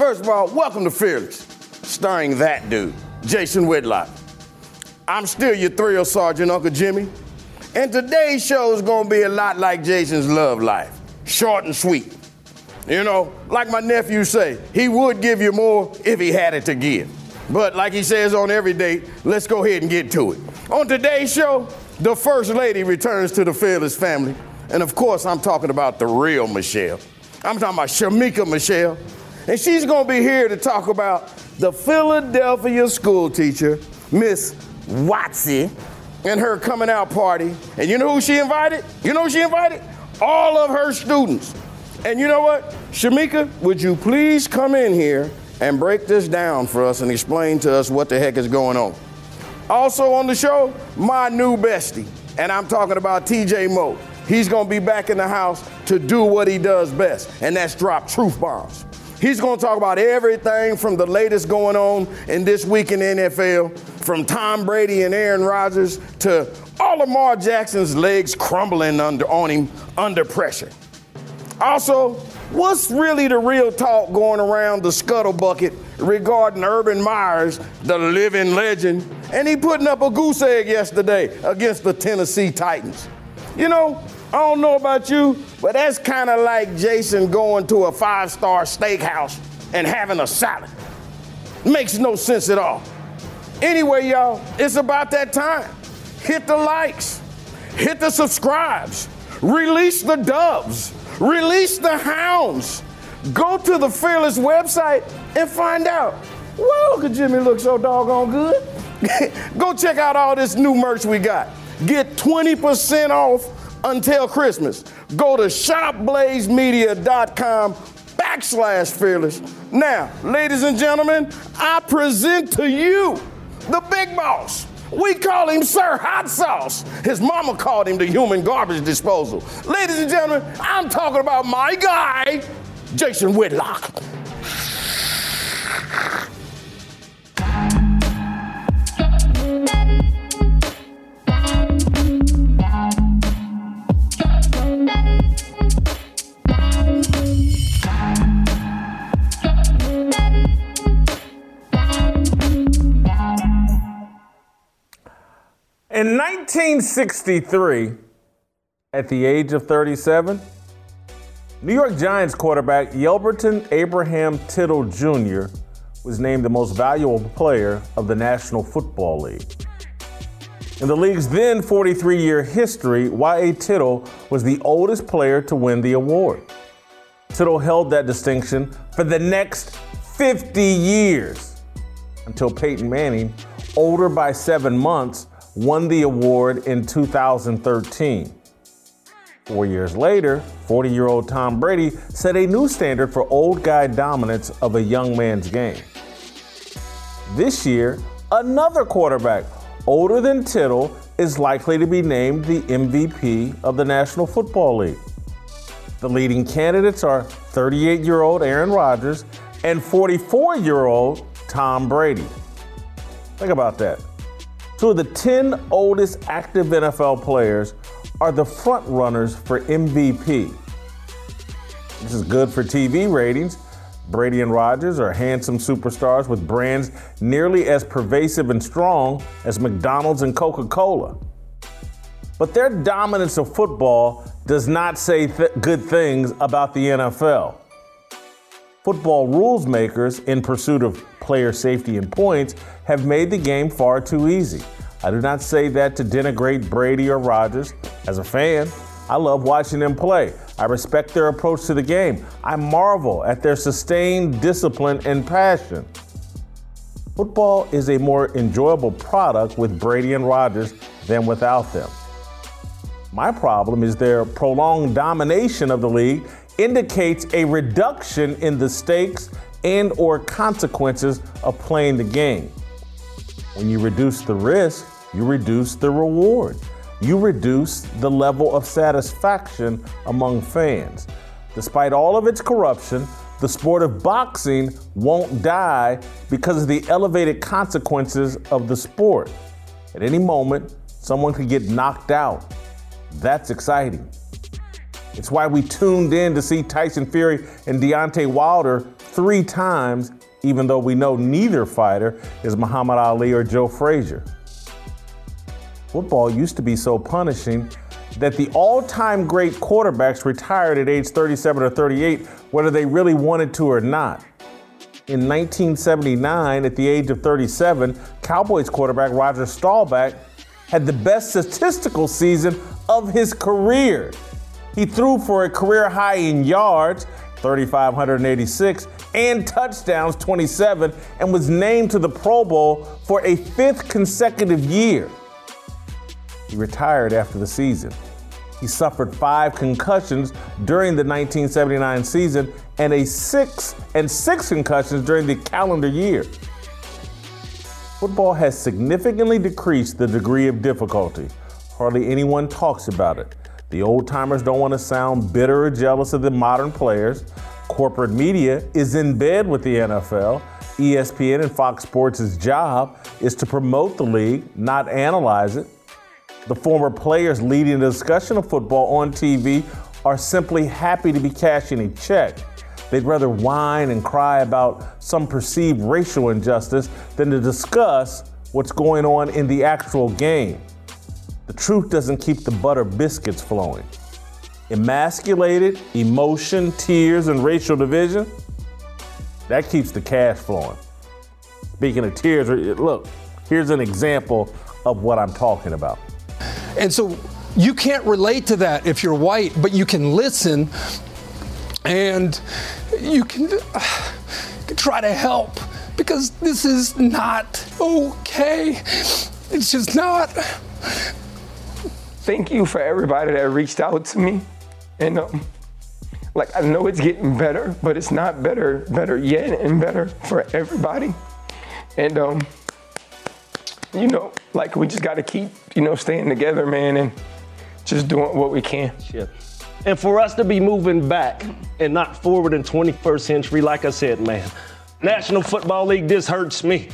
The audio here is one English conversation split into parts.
First of all, welcome to Fearless, starring that dude, Jason Whitlock. I'm still your thrill sergeant, Uncle Jimmy. And today's show is gonna be a lot like Jason's love life. Short and sweet. You know, like my nephew say, he would give you more if he had it to give. But like he says on every date, let's go ahead and get to it. On today's show, the first lady returns to the Fearless family. And of course, I'm talking about the real Michelle. I'm talking about Shemeka Michelle. And she's gonna be here to talk about the Philadelphia school teacher, Miss Watsy, and her coming out party. And you know who she invited? You know who she invited? All of her students. And you know what? Shemeka, would you please come in here and break this down for us and explain to us what the heck is going on? Also on the show, my new bestie, and I'm talking about TJ Moe. He's gonna be back in the house to do what he does best, and that's drop truth bombs. He's gonna talk about everything from the latest going on in this week in NFL, from Tom Brady and Aaron Rodgers to all Lamar Jackson's legs crumbling under, on him under pressure. Also, what's really the real talk going around the scuttlebucket regarding Urban Meyers, the living legend, and he putting up a goose egg yesterday against the Tennessee Titans? You know, I don't know about you, but that's kind of like Jason going to a five star steakhouse and having a salad. Makes no sense at all. Anyway, y'all, it's about that time. Hit the likes, hit the subscribes, release the doves, release the hounds. Go to the Fearless website and find out. Whoa, could Jimmy look so doggone good. Go check out all this new merch we got. Get 20% off until Christmas. Go to shopblazemedia.com backslash fearless. Now, ladies and gentlemen, I present to you the big boss. We call him Sir Hot Sauce. His mama called him the human garbage disposal. Ladies and gentlemen, I'm talking about my guy, Jason Whitlock. In 1963, at the age of 37, New York Giants quarterback Yelberton Abraham Tittle Jr. was named the most valuable player of the National Football League. In the league's then 43 year history, Y.A. Tittle was the oldest player to win the award. Tittle held that distinction for the next 50 years until Peyton Manning, older by seven months, won the award in 2013. Four years later, 40 year old Tom Brady set a new standard for old guy dominance of a young man's game. This year, another quarterback older than Tittle is likely to be named the MVP of the National Football League. The leading candidates are 38 year old Aaron Rodgers and 44 year old Tom Brady. Think about that. Of the 10 oldest active NFL players are the front runners for MVP. This is good for TV ratings. Brady and Rodgers are handsome superstars with brands nearly as pervasive and strong as McDonald's and Coca Cola. But their dominance of football does not say th- good things about the NFL. Football rules makers, in pursuit of player safety and points, have made the game far too easy. I do not say that to denigrate Brady or Rodgers. As a fan, I love watching them play. I respect their approach to the game. I marvel at their sustained discipline and passion. Football is a more enjoyable product with Brady and Rodgers than without them. My problem is their prolonged domination of the league indicates a reduction in the stakes and or consequences of playing the game. When you reduce the risk, you reduce the reward. You reduce the level of satisfaction among fans. Despite all of its corruption, the sport of boxing won't die because of the elevated consequences of the sport. At any moment, someone could get knocked out. That's exciting. It's why we tuned in to see Tyson Fury and Deontay Wilder three times, even though we know neither fighter is Muhammad Ali or Joe Frazier. Football used to be so punishing that the all time great quarterbacks retired at age 37 or 38, whether they really wanted to or not. In 1979, at the age of 37, Cowboys quarterback Roger Staubach had the best statistical season of his career. He threw for a career high in yards, 3,586, and touchdowns, 27, and was named to the Pro Bowl for a fifth consecutive year. He retired after the season. He suffered five concussions during the 1979 season and a six and six concussions during the calendar year. Football has significantly decreased the degree of difficulty. Hardly anyone talks about it. The old timers don't want to sound bitter or jealous of the modern players. Corporate media is in bed with the NFL. ESPN and Fox Sports' job is to promote the league, not analyze it. The former players leading the discussion of football on TV are simply happy to be cashing a check. They'd rather whine and cry about some perceived racial injustice than to discuss what's going on in the actual game. The truth doesn't keep the butter biscuits flowing. Emasculated emotion, tears, and racial division, that keeps the cash flowing. Speaking of tears, look, here's an example of what I'm talking about. And so you can't relate to that if you're white, but you can listen and you can uh, try to help because this is not okay. It's just not. Thank you for everybody that reached out to me. And um, like I know it's getting better, but it's not better, better yet, and better for everybody. And um, you know, like we just got to keep, you know, staying together, man, and just doing what we can. Yeah. And for us to be moving back and not forward in 21st century, like I said, man, National Football League, this hurts me.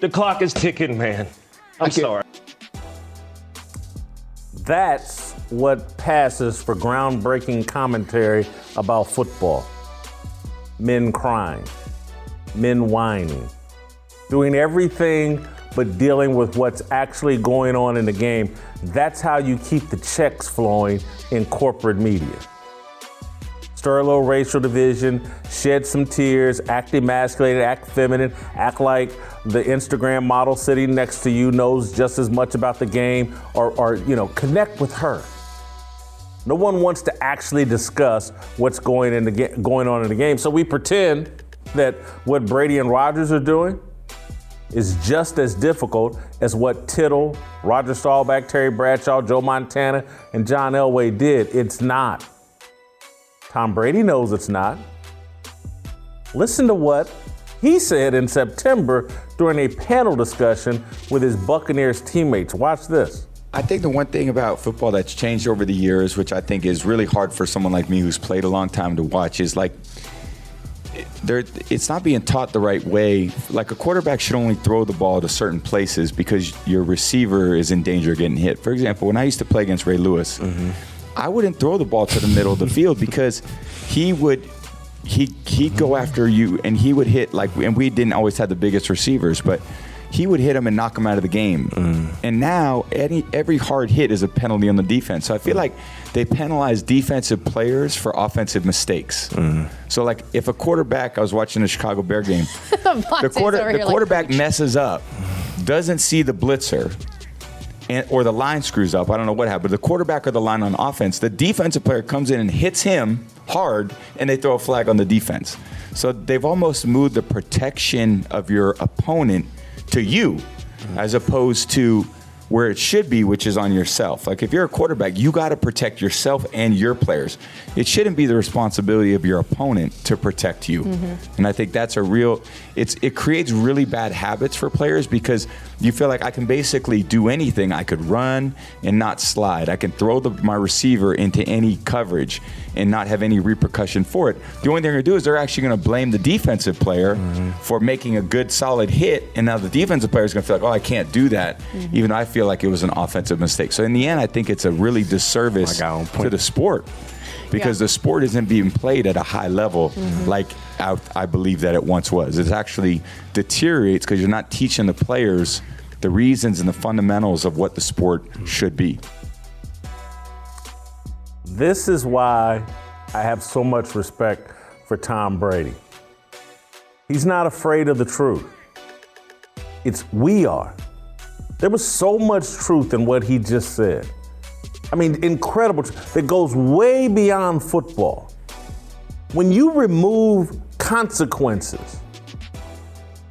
The clock is ticking, man. I'm sorry. That's what passes for groundbreaking commentary about football. Men crying, men whining, doing everything but dealing with what's actually going on in the game. That's how you keep the checks flowing in corporate media. Stir a little racial division, shed some tears, act emasculated, act feminine, act like the Instagram model sitting next to you knows just as much about the game, or, or you know, connect with her. No one wants to actually discuss what's going, in the going on in the game. So we pretend that what Brady and Rodgers are doing is just as difficult as what Tittle, Roger Staubach, Terry Bradshaw, Joe Montana, and John Elway did. It's not. Tom Brady knows it's not. Listen to what he said in September during a panel discussion with his Buccaneers teammates. Watch this. I think the one thing about football that's changed over the years, which I think is really hard for someone like me who's played a long time to watch, is like there, it's not being taught the right way. Like a quarterback should only throw the ball to certain places because your receiver is in danger of getting hit. For example, when I used to play against Ray Lewis, mm-hmm. I wouldn't throw the ball to the middle of the field because he would he he'd go after you and he would hit like and we didn't always have the biggest receivers, but he would hit him and knock him out of the game. Mm. And now any every hard hit is a penalty on the defense. So I feel like they penalize defensive players for offensive mistakes. Mm. So like if a quarterback, I was watching the Chicago Bear game, the, quarter, the quarterback like, messes up, doesn't see the blitzer. And, or the line screws up. I don't know what happened. But the quarterback or the line on offense, the defensive player comes in and hits him hard, and they throw a flag on the defense. So they've almost moved the protection of your opponent to you, mm-hmm. as opposed to where it should be, which is on yourself. Like if you're a quarterback, you got to protect yourself and your players. It shouldn't be the responsibility of your opponent to protect you. Mm-hmm. And I think that's a real. It's it creates really bad habits for players because you feel like I can basically do anything. I could run and not slide. I can throw the, my receiver into any coverage and not have any repercussion for it. The only thing they're going to do is they're actually going to blame the defensive player for making a good solid hit, and now the defensive player is going to feel like, oh, I can't do that, even though I feel like it was an offensive mistake. So in the end, I think it's a really disservice to the sport because Yeah. the sport isn't being played at a high level mm-hmm. like I, I believe that it once was. It actually deteriorates because you're not teaching the players the reasons and the fundamentals of what the sport should be. This is why I have so much respect for Tom Brady. He's not afraid of the truth. It's we are. There was so much truth in what he just said. I mean, incredible. tr- That goes way beyond football. When you remove consequences,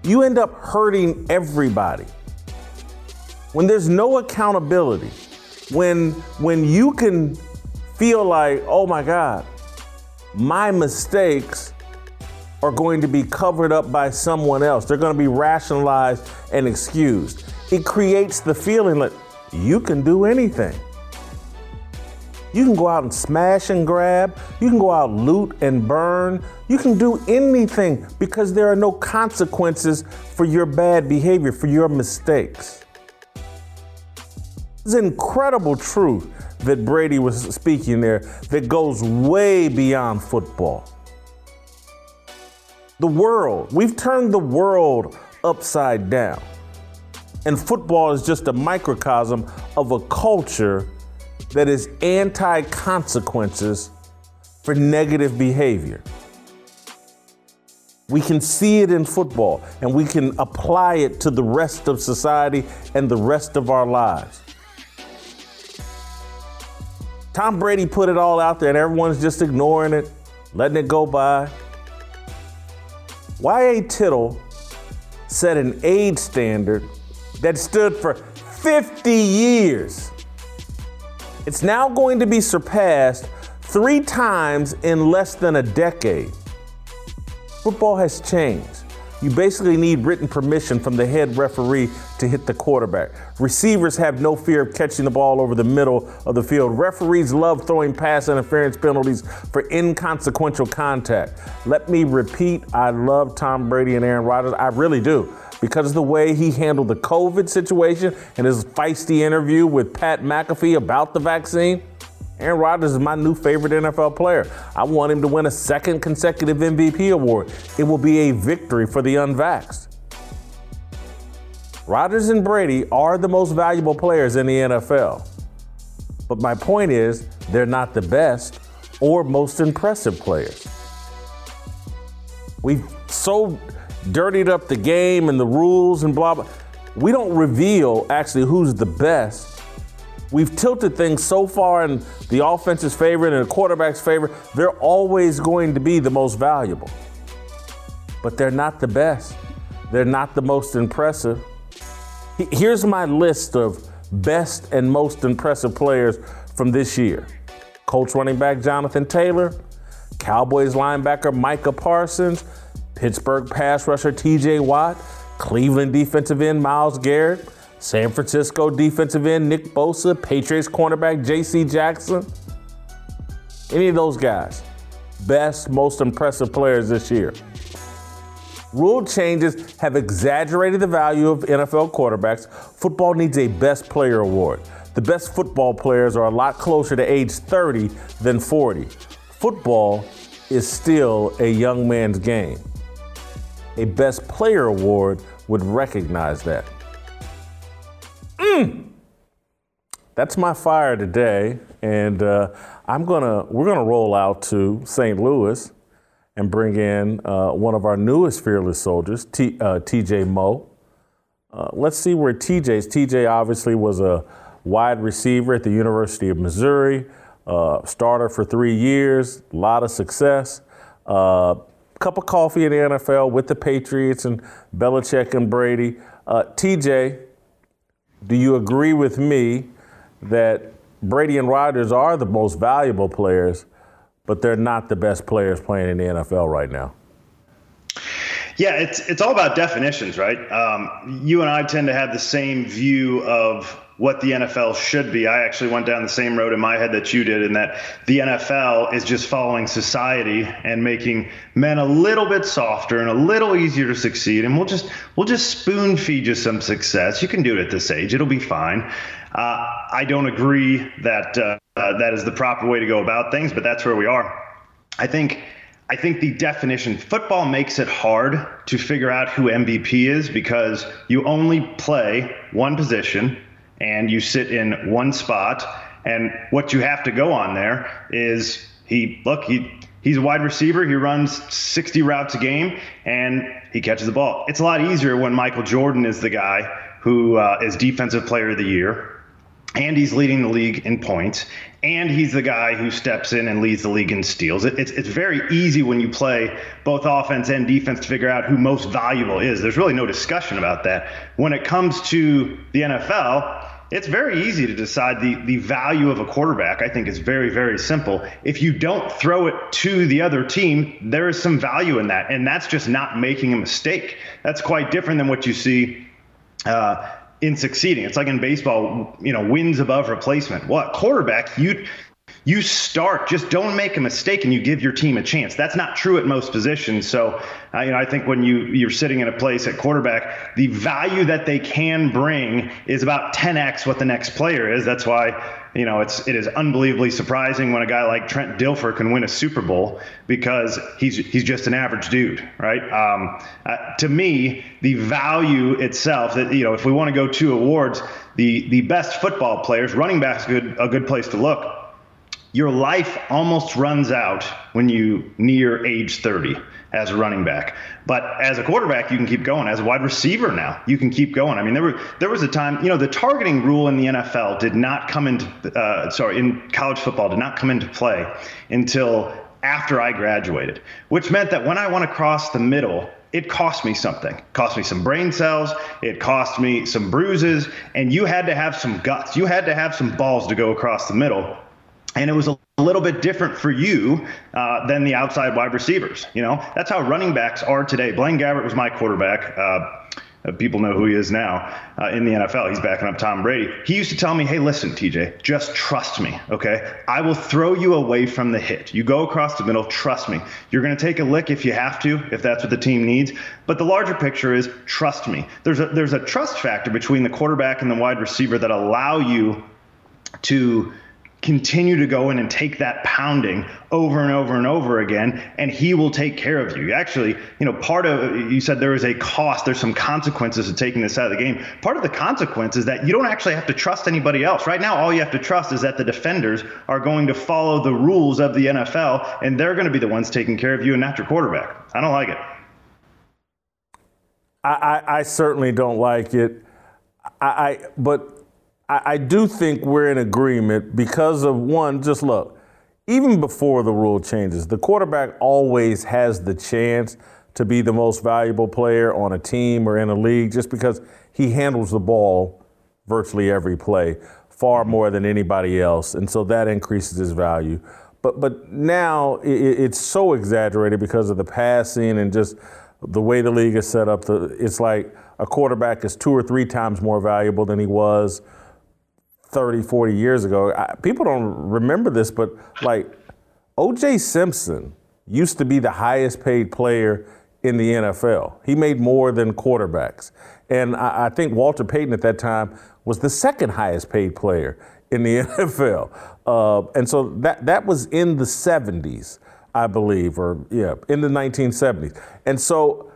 you end up hurting everybody. When there's no accountability, when when you can feel like, oh my God, my mistakes are going to be covered up by someone else. They're going to be rationalized and excused. It creates the feeling that you can do anything. You can go out and smash and grab. You can go out loot and burn. You can do anything because there are no consequences for your bad behavior, for your mistakes. It's incredible truth that Brady was speaking there that goes way beyond football. The world, we've turned the world upside down. And football is just a microcosm of a culture that is anti consequences for negative behavior. We can see it in football and we can apply it to the rest of society and the rest of our lives. Tom Brady put it all out there and everyone's just ignoring it, letting it go by. Y.A. Tittle set an age standard that stood for 50 years. It's now going to be surpassed three times in less than a decade. Football has changed. You basically need written permission from the head referee to hit the quarterback. Receivers have no fear of catching the ball over the middle of the field. Referees love throwing pass interference penalties for inconsequential contact. Let me repeat I love Tom Brady and Aaron Rodgers. I really do. Because of the way he handled the COVID situation and his feisty interview with Pat McAfee about the vaccine. Aaron Rodgers is my new favorite NFL player. I want him to win a second consecutive MVP award. It will be a victory for the unvaxxed. Rodgers and Brady are the most valuable players in the NFL. But my point is, they're not the best or most impressive players. We've so dirtied up the game and the rules and blah, blah. We don't reveal actually who's the best We've tilted things so far in the offense's favor and the quarterback's favor, they're always going to be the most valuable. But they're not the best. They're not the most impressive. Here's my list of best and most impressive players from this year Colts running back Jonathan Taylor, Cowboys linebacker Micah Parsons, Pittsburgh pass rusher TJ Watt, Cleveland defensive end Myles Garrett, San Francisco defensive end Nick Bosa, Patriots cornerback JC Jackson. Any of those guys, best, most impressive players this year. Rule changes have exaggerated the value of NFL quarterbacks. Football needs a best player award. The best football players are a lot closer to age 30 than 40. Football is still a young man's game. A best player award would recognize that. Mm. That's my fire today, and uh, I'm gonna we're gonna roll out to St. Louis and bring in uh, one of our newest fearless soldiers, T, uh, TJ Moe. Uh, let's see where TJ's. TJ obviously was a wide receiver at the University of Missouri, uh, starter for three years, a lot of success. Uh, cup of coffee in the NFL with the Patriots and Belichick and Brady. Uh, TJ, Do you agree with me that Brady and Rodgers are the most valuable players, but they're not the best players playing in the NFL right now? Yeah, it's it's all about definitions, right? Um, you and I tend to have the same view of what the NFL should be. I actually went down the same road in my head that you did, in that the NFL is just following society and making men a little bit softer and a little easier to succeed. And we'll just we'll just spoon feed you some success. You can do it at this age; it'll be fine. Uh, I don't agree that uh, uh, that is the proper way to go about things, but that's where we are. I think I think the definition football makes it hard to figure out who MVP is because you only play one position and you sit in one spot and what you have to go on there is he look he he's a wide receiver he runs 60 routes a game and he catches the ball it's a lot easier when michael jordan is the guy who uh, is defensive player of the year and he's leading the league in points, and he's the guy who steps in and leads the league in steals. It, it's, it's very easy when you play both offense and defense to figure out who most valuable is. There's really no discussion about that. When it comes to the NFL, it's very easy to decide the, the value of a quarterback. I think is very, very simple. If you don't throw it to the other team, there is some value in that. And that's just not making a mistake. That's quite different than what you see. Uh, in succeeding. It's like in baseball, you know, wins above replacement. What quarterback you you start just don't make a mistake and you give your team a chance. That's not true at most positions. So, uh, you know, I think when you you're sitting in a place at quarterback, the value that they can bring is about 10x what the next player is. That's why you know, it's it is unbelievably surprising when a guy like Trent Dilfer can win a Super Bowl because he's he's just an average dude, right? Um, uh, to me, the value itself that you know, if we want to go to awards, the the best football players, running backs, good a good place to look. Your life almost runs out when you near age 30 as a running back. But as a quarterback, you can keep going. As a wide receiver now, you can keep going. I mean, there were there was a time, you know, the targeting rule in the NFL did not come into uh, sorry in college football did not come into play until after I graduated, which meant that when I went across the middle. It cost me something. It cost me some brain cells. It cost me some bruises. And you had to have some guts. You had to have some balls to go across the middle and it was a little bit different for you uh, than the outside wide receivers. You know, that's how running backs are today. Blaine Gabbert was my quarterback. Uh, uh people know who he is now uh, in the NFL. He's backing up Tom Brady. He used to tell me, "Hey, listen, TJ, just trust me, okay? I will throw you away from the hit. You go across the middle, trust me. You're going to take a lick if you have to, if that's what the team needs. But the larger picture is trust me. There's a there's a trust factor between the quarterback and the wide receiver that allow you to continue to go in and take that pounding over and over and over again and he will take care of you. Actually you know part of you said there is a cost there's some consequences to taking this out of the game. Part of the consequence is that you don't actually have to trust anybody else. Right now all you have to trust is that the defenders are going to follow the rules of the nfl and they're going to be the ones taking care of you and not your quarterback. I don't like it. I, I, I certainly don't like it. I, I but I, I do think we're in agreement because of one, just look, even before the rule changes, the quarterback always has the chance to be the most valuable player on a team or in a league just because he handles the ball virtually every play far mm-hmm. more than anybody else. And so that increases his value. But, but now it, it's so exaggerated because of the passing and just the way the league is set up. It's like a quarterback is two or three times more valuable than he was 30, 40 years ago. I, people don't remember this, but like OJ Simpson used to be the highest paid player in the NFL. He made more than quarterbacks. And I, I think Walter Payton at that time was the second highest paid player in the NFL. Uh, and so that, that was in the 70s, I believe, or yeah, in the 1970s. And so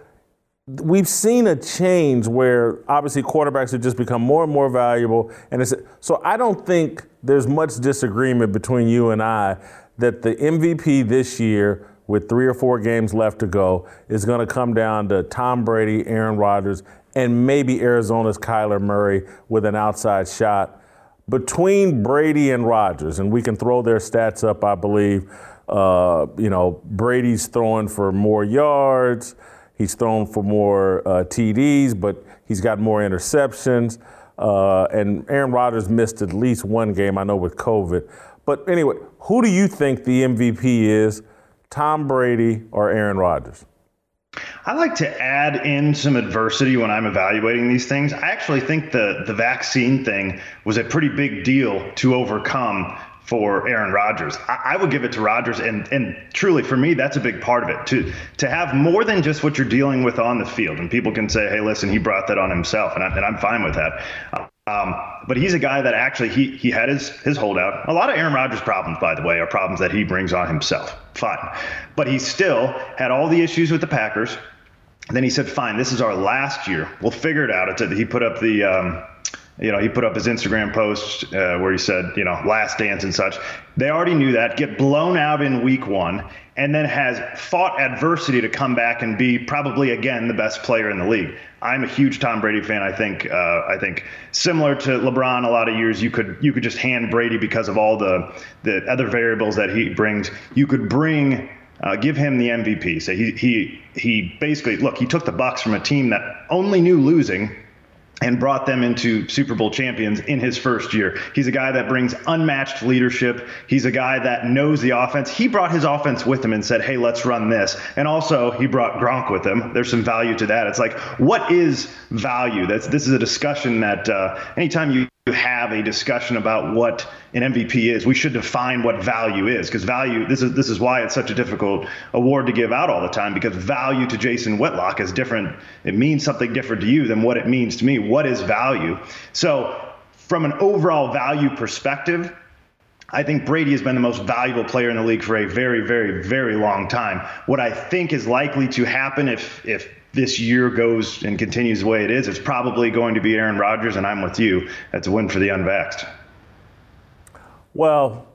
we've seen a change where obviously quarterbacks have just become more and more valuable. And it's, so I don't think there's much disagreement between you and I that the MVP this year, with three or four games left to go, is going to come down to Tom Brady, Aaron Rodgers, and maybe Arizona's Kyler Murray with an outside shot. Between Brady and Rodgers, and we can throw their stats up, I believe. Uh, you know, Brady's throwing for more yards. He's thrown for more uh, TDs, but he's got more interceptions. Uh, and Aaron Rodgers missed at least one game, I know, with COVID. But anyway, who do you think the MVP is, Tom Brady or Aaron Rodgers? I like to add in some adversity when I'm evaluating these things. I actually think the the vaccine thing was a pretty big deal to overcome for Aaron Rodgers. I, I, would give it to Rodgers, and and truly for me, that's a big part of it. To to have more than just what you're dealing with on the field, and people can say, hey, listen, he brought that on himself, and, I, and I'm fine with that. Um, but he's a guy that actually he he had his his holdout. A lot of Aaron Rodgers' problems, by the way, are problems that he brings on himself. Fine, but he still had all the issues with the Packers. And then he said, "Fine, this is our last year. We'll figure it out." It's a, he put up the. Um, you know, he put up his Instagram post uh, where he said, you know, last dance and such. They already knew that, get blown out in week one, and then has fought adversity to come back and be probably again the best player in the league. I'm a huge Tom Brady fan. I think uh, I think similar to LeBron, a lot of years you could you could just hand Brady because of all the the other variables that he brings. You could bring uh, give him the MVP. So he he he basically look he took the Bucs from a team that only knew losing and brought them into Super Bowl champions in his first year. He's a guy that brings unmatched leadership. He's a guy that knows the offense. He brought his offense with him and said, "Hey, let's run this." And also, he brought Gronk with him. There's some value to that. It's like, what is value? That's this is a discussion that uh, anytime you have a discussion about what an MVP is. We should define what value is because value this is this is why it's such a difficult award to give out all the time because value to Jason Whitlock is different. It means something different to you than what it means to me. What is value? So, from an overall value perspective, I think Brady has been the most valuable player in the league for a very, very, very long time. What I think is likely to happen if if this year goes and continues the way it is, it's probably going to be Aaron Rodgers, and I'm with you. That's a win for the unvaxxed. Well,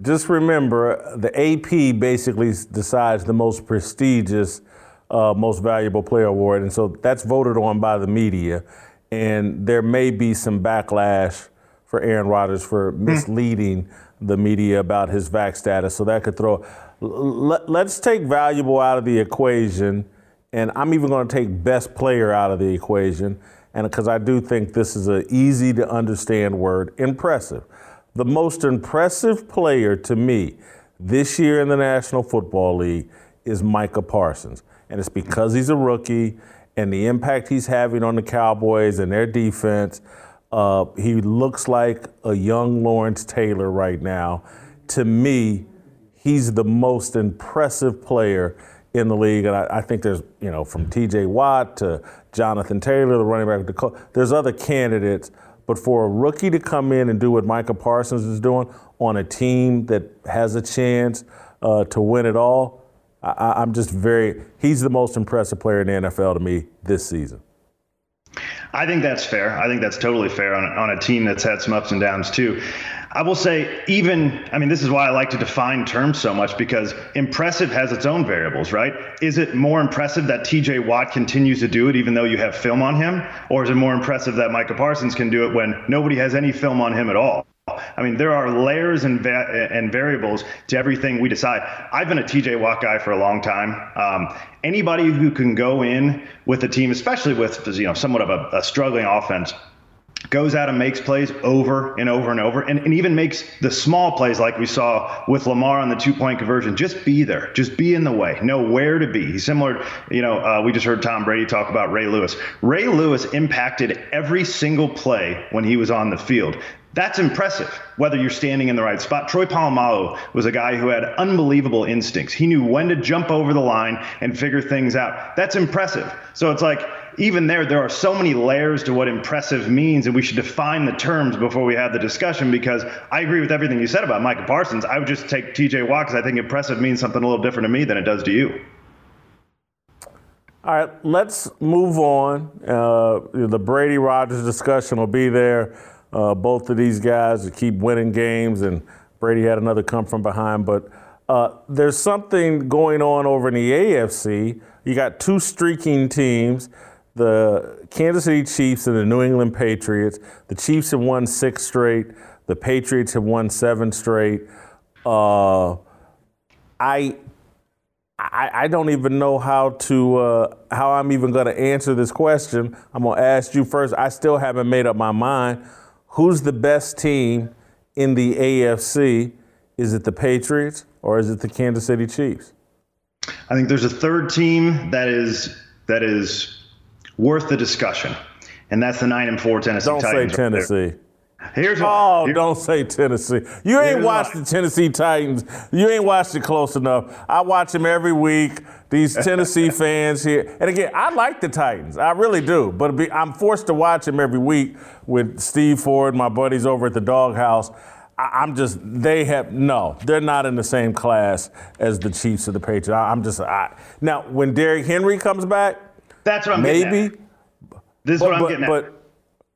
just remember the AP basically decides the most prestigious, uh, most valuable player award, and so that's voted on by the media. And there may be some backlash for Aaron Rodgers for hmm. misleading the media about his vac status. So that could throw. Let's take valuable out of the equation and I'm even going to take best player out of the equation, and because I do think this is an easy to understand word, impressive. The most impressive player to me this year in the National Football League is Micah Parsons, and it's because he's a rookie and the impact he's having on the Cowboys and their defense. Uh, he looks like a young Lawrence Taylor right now. To me, he's the most impressive player in the league, and I, I, think there's, you know, from T.J. Watt to Jonathan Taylor, the running back, the there's other candidates. But for a rookie to come in and do what Micah Parsons is doing on a team that has a chance uh, to win it all, I, I'm just very. He's the most impressive player in the NFL to me this season. I think that's fair. I think that's totally fair on, on a team that's had some ups and downs too. I will say, even, I mean, this is why I like to define terms so much because impressive has its own variables, right? Is it more impressive that TJ Watt continues to do it even though you have film on him? Or is it more impressive that Micah Parsons can do it when nobody has any film on him at all? I mean, there are layers and va- and variables to everything we decide. I've been a TJ Watt guy for a long time. Um, anybody who can go in with a team, especially with you know somewhat of a, a struggling offense, goes out and makes plays over and over and over and, and even makes the small plays like we saw with Lamar on the two point conversion. Just be there. Just be in the way. Know where to be. He's similar, you know, uh, we just heard Tom Brady talk about Ray Lewis. Ray Lewis impacted every single play when he was on the field. That's impressive, whether you're standing in the right spot. Troy Polamalu was a guy who had unbelievable instincts. He knew when to jump over the line and figure things out. That's impressive. So it's like, even there, there are so many layers to what impressive means, and we should define the terms before we have the discussion. Because I agree with everything you said about Micah Parsons. I would just take T.J. Watt because I think impressive means something a little different to me than it does to you. All right, let's move on. Uh, the Brady Rodgers discussion will be there. Uh, both of these guys keep winning games, and Brady had another come from behind. But uh, there's something going on over in the AFC. You got two streaking teams the Kansas City Chiefs and the New England Patriots. The Chiefs have won six straight. The Patriots have won seven straight. Uh, I I, I don't even know how to uh, how I'm even going to answer this question. I'm going to ask you first. I still haven't made up my mind. Who's the best team in the AFC? Is it the Patriots or is it the Kansas City Chiefs? I think there's a third team that is that is worth the discussion, and that's the nine and four Tennessee Don't Titans. say Tennessee. Here's oh, here- don't say Tennessee. You ain't Here's watched the Tennessee Titans. You ain't watched it close enough. I watch them every week. These Tennessee fans here, and again, I like the Titans. I really do. But be, I'm forced to watch them every week with Steve Ford, my buddies over at the Doghouse. I, I'm just they have no. They're not in the same class as the Chiefs or the Patriots. I, I'm just I, now when Derrick Henry comes back, That's what I'm getting maybe. This is But, what I'm but- getting at. but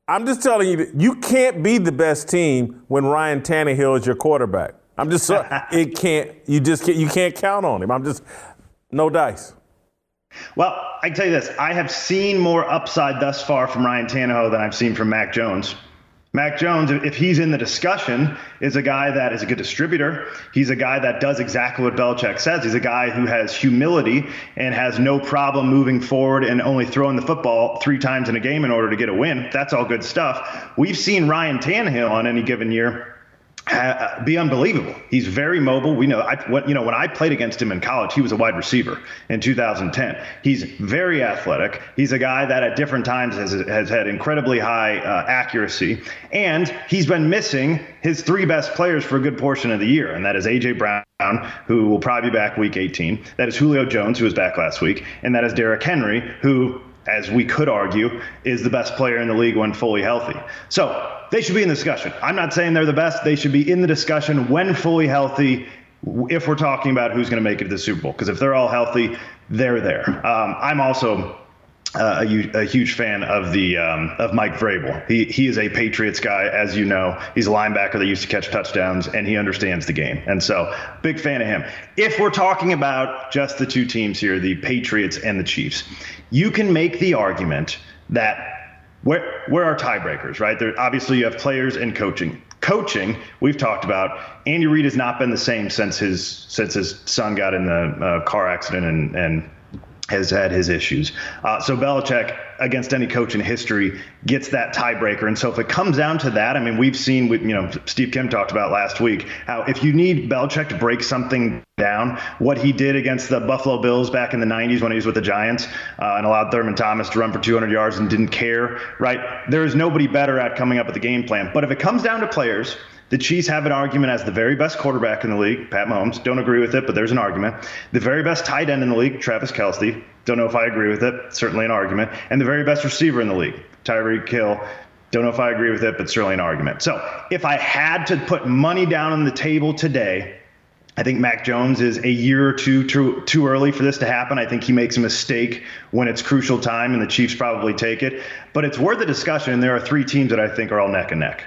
I'm just telling you, you can't be the best team when Ryan Tannehill is your quarterback. I'm just so it can't. You just can't, you can't count on him. I'm just no dice. Well, I can tell you this: I have seen more upside thus far from Ryan Tannehill than I've seen from Mac Jones. Mac Jones, if he's in the discussion, is a guy that is a good distributor. He's a guy that does exactly what Belichick says. He's a guy who has humility and has no problem moving forward and only throwing the football three times in a game in order to get a win. That's all good stuff. We've seen Ryan Tannehill on any given year uh, be unbelievable. He's very mobile. We know, I, you know, when I played against him in college, he was a wide receiver in 2010. He's very athletic. He's a guy that at different times has, has had incredibly high uh, accuracy, and he's been missing his three best players for a good portion of the year, and that is AJ Brown, who will probably be back week 18. That is Julio Jones, who was back last week, and that is Derrick Henry, who as we could argue, is the best player in the league when fully healthy. So they should be in the discussion. I'm not saying they're the best. They should be in the discussion when fully healthy. If we're talking about who's going to make it to the Super Bowl, because if they're all healthy, they're there. Um, I'm also uh, a, a huge fan of the um, of Mike Vrabel. He he is a Patriots guy, as you know. He's a linebacker that used to catch touchdowns, and he understands the game. And so, big fan of him. If we're talking about just the two teams here, the Patriots and the Chiefs, you can make the argument that where where are tiebreakers, right? There obviously you have players and coaching. Coaching, we've talked about. Andy Reid has not been the same since his since his son got in the uh, car accident and and has had his issues. Uh, so Belichick, against any coach in history, gets that tiebreaker. And so if it comes down to that, I mean, we've seen, you know, Steve Kim talked about last week how if you need Belichick to break something down, what he did against the Buffalo Bills back in the 90s when he was with the Giants uh, and allowed Thurman Thomas to run for 200 yards and didn't care, right? There is nobody better at coming up with a game plan. But if it comes down to players, the Chiefs have an argument as the very best quarterback in the league, Pat Mahomes. Don't agree with it, but there's an argument. The very best tight end in the league, Travis Kelce. Don't know if I agree with it. Certainly an argument. And the very best receiver in the league, Tyreek Hill. Don't know if I agree with it, but certainly an argument. So if I had to put money down on the table today, I think Mac Jones is a year or two too, too early for this to happen. I think he makes a mistake when it's crucial time, and the Chiefs probably take it. But it's worth a discussion, and there are three teams that I think are all neck and neck.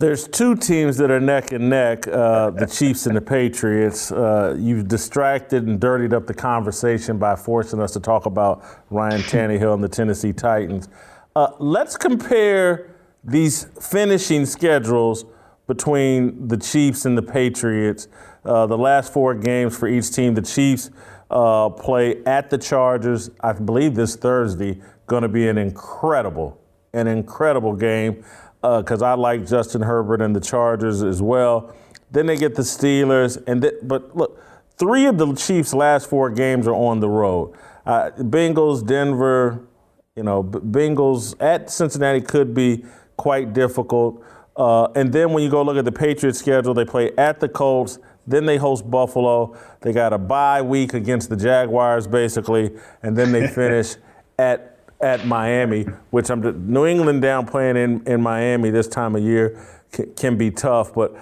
There's two teams that are neck and neck, uh, the Chiefs and the Patriots. Uh, you've distracted and dirtied up the conversation by forcing us to talk about Ryan Tannehill and the Tennessee Titans. Uh, let's compare these finishing schedules between the Chiefs and the Patriots. Uh, the last four games for each team, the Chiefs uh, play at the Chargers, I believe this Thursday, going to be an incredible, an incredible game because uh, I like Justin Herbert and the Chargers as well. Then they get the Steelers, and th- but look, three of the Chiefs' last four games are on the road. Uh, Bengals, Denver, you know, Bengals at Cincinnati could be quite difficult. Uh, and then when you go look at the Patriots' schedule, they play at the Colts, then they host Buffalo. They got a bye week against the Jaguars, basically, and then they finish at at Miami, which I'm New England down playing in, in Miami this time of year can, can be tough. But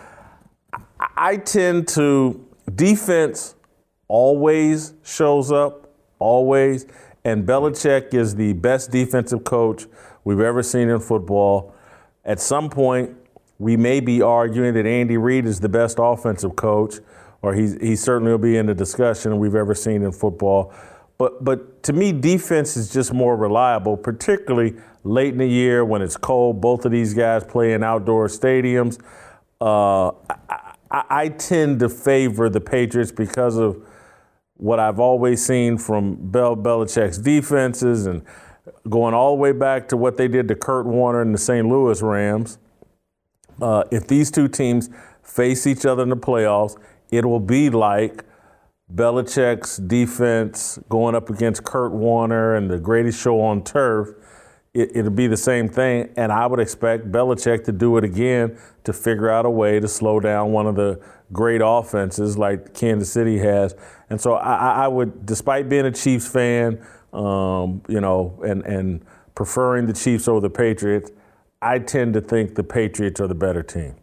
I, tend to defense always shows up, always. And Belichick is the best defensive coach we've ever seen in football. At some point, we may be arguing that Andy Reid is the best offensive coach, or he's, he certainly will be in the discussion we've ever seen in football. But, but to me, defense is just more reliable, particularly late in the year when it's cold. Both of these guys play in outdoor stadiums. Uh, I, I, I tend to favor the Patriots because of what I've always seen from Bel Belichick's defenses and going all the way back to what they did to Kurt Warner and the St. Louis Rams. Uh, if these two teams face each other in the playoffs, it will be like Belichick's defense going up against Kurt Warner and the greatest show on turf. It, it'll be the same thing, and I would expect Belichick to do it again to figure out a way to slow down one of the great offenses like Kansas City has. And so I, I would, despite being a Chiefs fan, um, you know, and, and preferring the Chiefs over the Patriots, I tend to think the Patriots are the better team.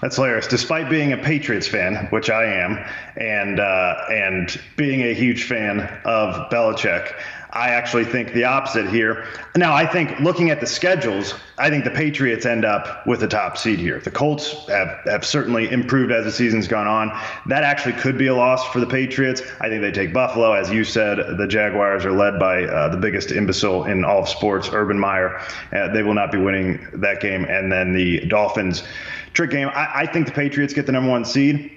That's hilarious. Despite being a Patriots fan, which I am, and uh, and being a huge fan of Belichick, I actually think the opposite here. Now, I think looking at the schedules, I think the Patriots end up with the top seed here. The Colts have, have certainly improved as the season's gone on. That actually could be a loss for the Patriots. I think they take Buffalo. As you said, the Jaguars are led by uh, the biggest imbecile in all of sports, Urban Meyer. Uh, they will not be winning that game. And then the Dolphins trick game. I, I think the Patriots get the number one seed.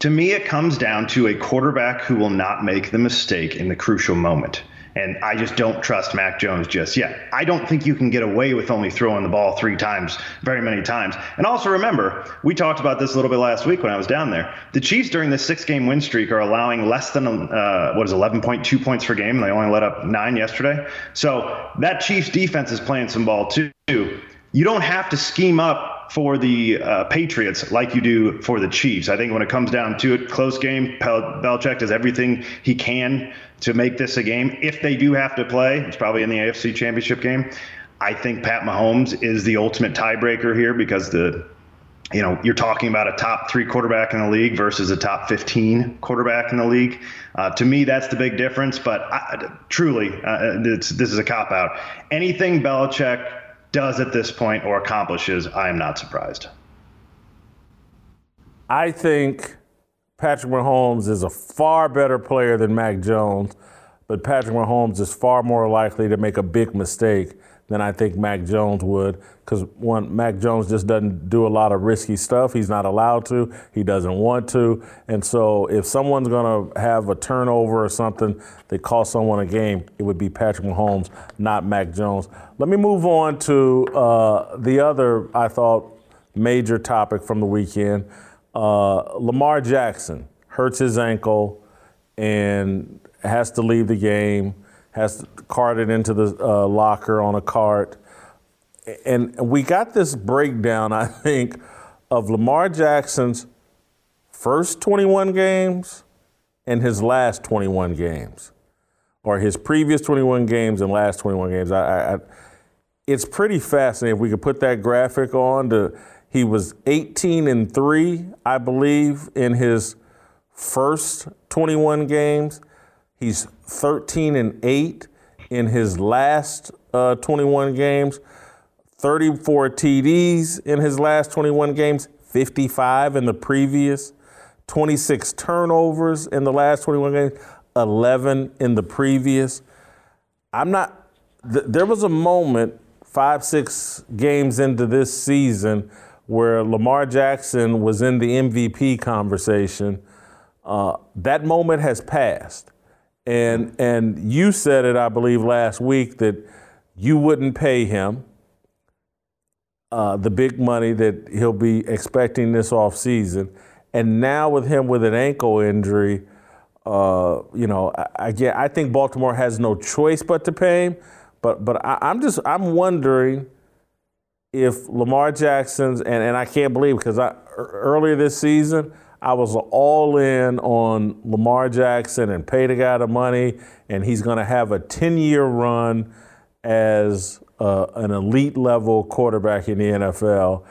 To me, it comes down to a quarterback who will not make the mistake in the crucial moment. And I just don't trust Mac Jones just yet. I don't think you can get away with only throwing the ball three times, very many times. And also remember, we talked about this a little bit last week when I was down there. The Chiefs during this six game win streak are allowing less than, uh, what is 11.2 points per game. They only let up nine yesterday. So that Chiefs defense is playing some ball too. You don't have to scheme up for the uh, Patriots like you do for the Chiefs. I think when it comes down to it, close game, Bel- Belichick does everything he can to make this a game. If they do have to play, it's probably in the AFC Championship game. I think Pat Mahomes is the ultimate tiebreaker here because the you know, you're talking about a top three quarterback in the league versus a top 15 quarterback in the league. Uh, to me, that's the big difference. But I, truly, uh, this is a cop out. Anything Belichick does at this point or accomplishes, I am not surprised. I think Patrick Mahomes is a far better player than Mac Jones, but Patrick Mahomes is far more likely to make a big mistake than I think Mac Jones would. Because one, Mac Jones just doesn't do a lot of risky stuff. He's not allowed to. He doesn't want to. And so, if someone's going to have a turnover or something that costs someone a game, it would be Patrick Mahomes, not Mac Jones. Let me move on to uh, the other, I thought, major topic from the weekend. Uh, Lamar Jackson hurts his ankle and has to leave the game has to carted into the uh, locker on a cart. And we got this breakdown, I think, of Lamar Jackson's first 21 games and his last 21 games, or his previous 21 games and last 21 games. I, I, it's pretty fascinating. If we could put that graphic on, to, he was 18 and 3, I believe, in his first 21 games. He's 13 and 8 in his last uh, 21 games, 34 TDs in his last 21 games, 55 in the previous, 26 turnovers in the last 21 games, 11 in the previous. I'm not, th- there was a moment five, six games into this season where Lamar Jackson was in the MVP conversation. Uh, that moment has passed. And and you said it, I believe, last week that you wouldn't pay him uh, the big money that he'll be expecting this off season. And now with him with an ankle injury, uh, you know, I, I, I think Baltimore has no choice but to pay him. But but I, I'm just I'm wondering if Lamar Jackson's and, and I can't believe because I earlier this season I was all in on Lamar Jackson and pay the guy the money, and he's going to have a 10 year run as uh, an elite level quarterback in the NFL.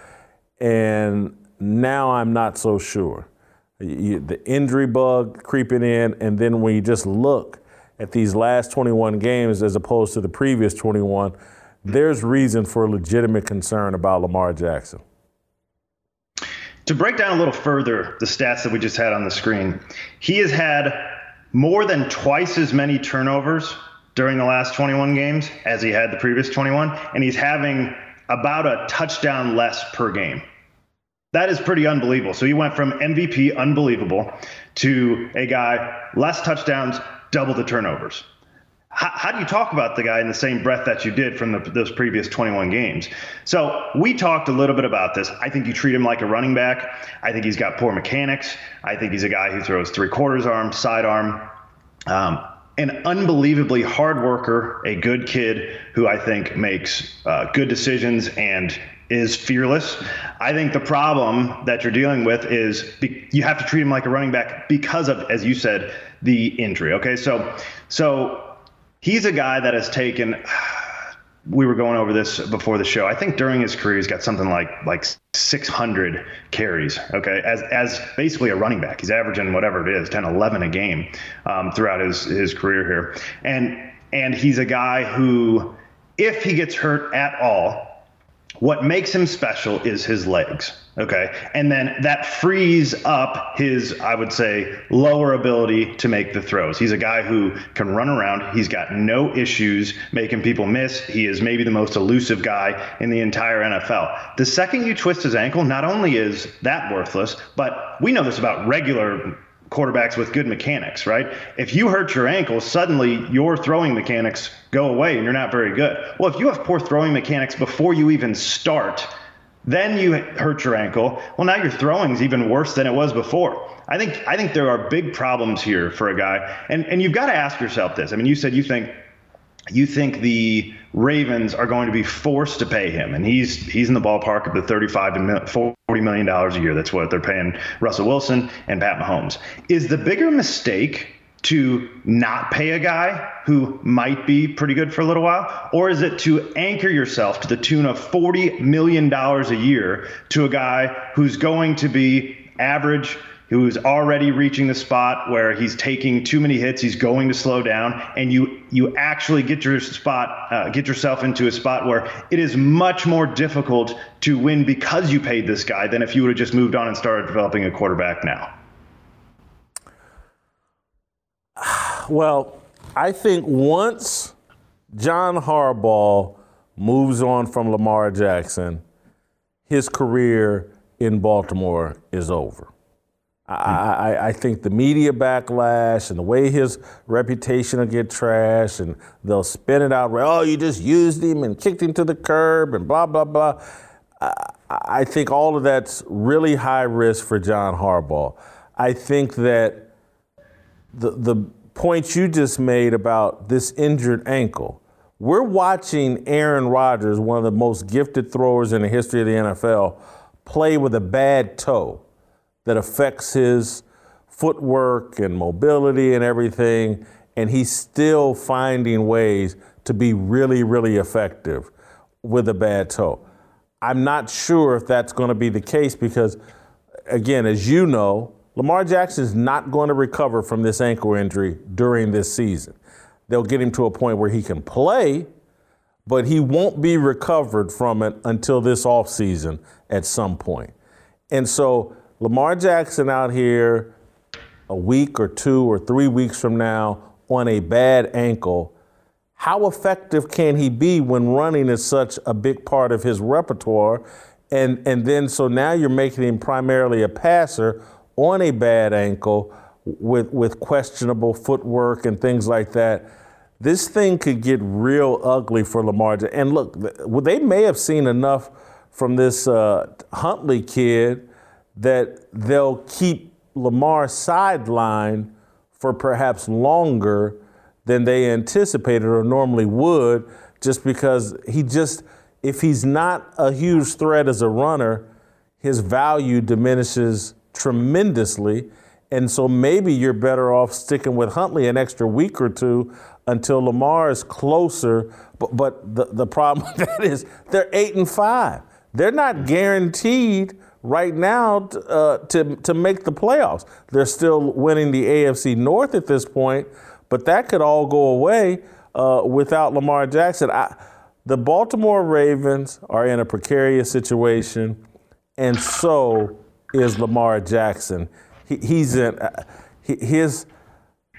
And now I'm not so sure. You, the injury bug creeping in, and then when you just look at these last 21 games as opposed to the previous 21, there's reason for legitimate concern about Lamar Jackson. To break down a little further the stats that we just had on the screen, he has had more than twice as many turnovers during the last 21 games as he had the previous 21, and he's having about a touchdown less per game. That is pretty unbelievable. So he went from MVP, unbelievable, to a guy less touchdowns, double the turnovers. How, how, do you talk about the guy in the same breath that you did from the, those previous 21 games? So we talked a little bit about this. I think you treat him like a running back. I think he's got poor mechanics. I think he's a guy who throws three quarters arm, side arm. Um, an unbelievably hard worker, a good kid who I think makes uh, good decisions and is fearless. I think the problem that you're dealing with is be, you have to treat him like a running back because of, as you said, the injury. Okay, so so he's a guy that has taken. We were going over this before the show. I think during his career, he's got something like like 600 carries. Okay, as as basically a running back, he's averaging whatever it is, 10, 11 a game um, throughout his his career here, and and he's a guy who, if he gets hurt at all, what makes him special is his legs. Okay. And then that frees up his, I would say, lower ability to make the throws. He's a guy who can run around. He's got no issues making people miss. He is maybe the most elusive guy in the entire NFL. The second you twist his ankle, not only is that worthless, but we know this about regular quarterbacks with good mechanics, right? If you hurt your ankle, suddenly your throwing mechanics go away and you're not very good. Well, if you have poor throwing mechanics before you even start, then you hurt your ankle. Well, now your throwing is even worse than it was before. I think I think there are big problems here for a guy, and and you've got to ask yourself this. I mean, you said you think you think the Ravens are going to be forced to pay him, and he's he's in the ballpark of the 35 to 40 million dollars a year. That's what they're paying Russell Wilson and Pat Mahomes. Is the bigger mistake to not pay a guy who might be pretty good for a little while, or is it to anchor yourself to the tune of 40 million dollars a year to a guy who's going to be average? who's already reaching the spot where he's taking too many hits, he's going to slow down, and you you actually get your spot, uh, get yourself into a spot where it is much more difficult to win because you paid this guy than if you would have just moved on and started developing a quarterback now. Well, I think once John Harbaugh moves on from Lamar Jackson, his career in Baltimore is over. I, I, think the media backlash and the way his reputation will get trashed and they'll spin it out, oh, you just used him and kicked him to the curb and blah, blah, blah. I, I think all of that's really high risk for John Harbaugh. I think that the, the point you just made about this injured ankle, we're watching Aaron Rodgers, one of the most gifted throwers in the history of the NFL, play with a bad toe that affects his footwork and mobility and everything, and he's still finding ways to be really, really effective with a bad toe. I'm not sure if that's going to be the case because, again, as you know, Lamar Jackson is not going to recover from this ankle injury during this season. They'll get him to a point where he can play, but he won't be recovered from it until this offseason at some point. And so Lamar Jackson out here a week or two or three weeks from now on a bad ankle, how effective can he be when running is such a big part of his repertoire? And, and then so now you're making him primarily a passer on a bad ankle with, with questionable footwork and things like that. This thing could get real ugly for Lamar. And look, they may have seen enough from this uh, Huntley kid that they'll keep Lamar sidelined for perhaps longer than they anticipated or normally would, just because he just, if he's not a huge threat as a runner, his value diminishes tremendously. And so maybe you're better off sticking with Huntley an extra week or two until Lamar is closer. But, but the, the problem with that is they're eight and five. They're not guaranteed right now uh, to, to make the playoffs. They're still winning the AFC North at this point, but that could all go away uh, without Lamar Jackson. I, the Baltimore Ravens are in a precarious situation, and so is Lamar Jackson. He, he's in uh, his.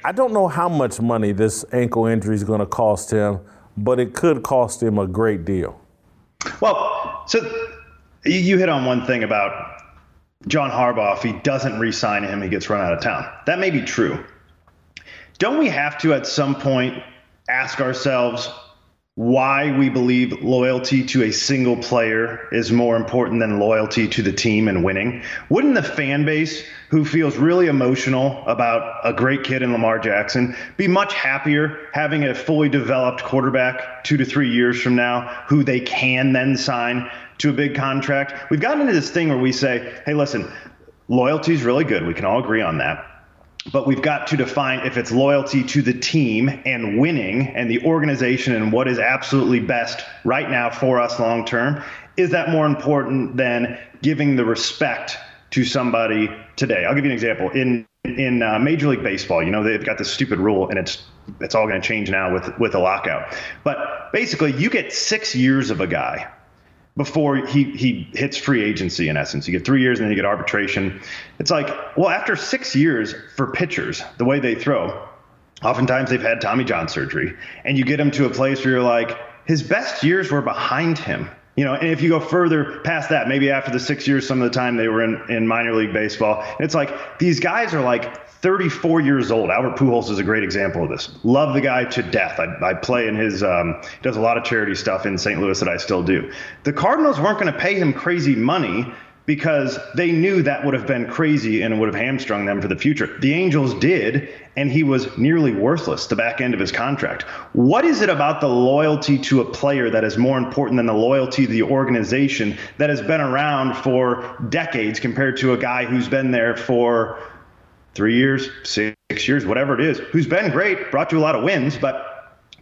I don't know how much money this ankle injury is going to cost him, but it could cost him a great deal. Well, so you hit on one thing about John Harbaugh, if he doesn't re sign him, he gets run out of town. That may be true. Don't we have to at some point ask ourselves why we believe loyalty to a single player is more important than loyalty to the team and winning? Wouldn't the fan base who feels really emotional about a great kid in Lamar Jackson be much happier having a fully developed quarterback two to three years from now who they can then sign to a big contract? We've gotten into this thing where we say, hey, listen, loyalty is really good. We can all agree on that but we've got to define if it's loyalty to the team and winning and the organization and what is absolutely best right now for us long term is that more important than giving the respect to somebody today? I'll give you an example. In in uh, major league baseball you know they've got this stupid rule and it's it's all going to change now with with a lockout. But basically you get six years of a guy before he he hits free agency in essence. You get three years and then you get arbitration. It's like, well, after six years for pitchers, the way they throw, oftentimes they've had Tommy John surgery, and you get them to a place where you're like, his best years were behind him. You know, and if you go further past that, maybe after the six years, some of the time they were in, in minor league baseball, it's like these guys are like 34 years old. Albert Pujols is a great example of this. Love the guy to death. I, I play in his, um, does a lot of charity stuff in St. Louis that I still do. The Cardinals weren't going to pay him crazy money because they knew that would have been crazy and would have hamstrung them for the future. The Angels did, and he was nearly worthless the back end of his contract. What is it about the loyalty to a player that is more important than the loyalty to the organization that has been around for decades compared to a guy who's been there for three years, six years, whatever it is, who's been great, brought you a lot of wins, but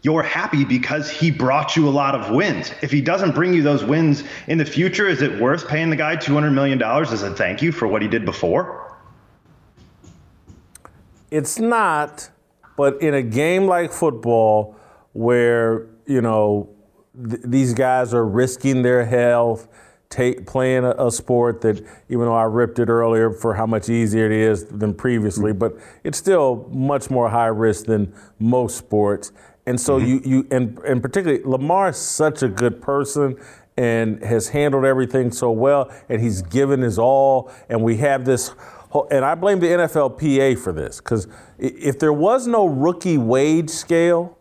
you're happy because he brought you a lot of wins. If he doesn't bring you those wins in the future, is it worth paying the guy $200 million as a thank you for what he did before? It's not, but in a game like football, where, you know, th- these guys are risking their health, take, playing a, a, sport that, even though I ripped it earlier for how much easier it is than previously, but it's still much more high risk than most sports. And so mm-hmm. you, you and, and particularly Lamar is such a good person and has handled everything so well, and he's given his all. And we have this, whole, and I blame the NFLPA for this because if there was no rookie wage scale,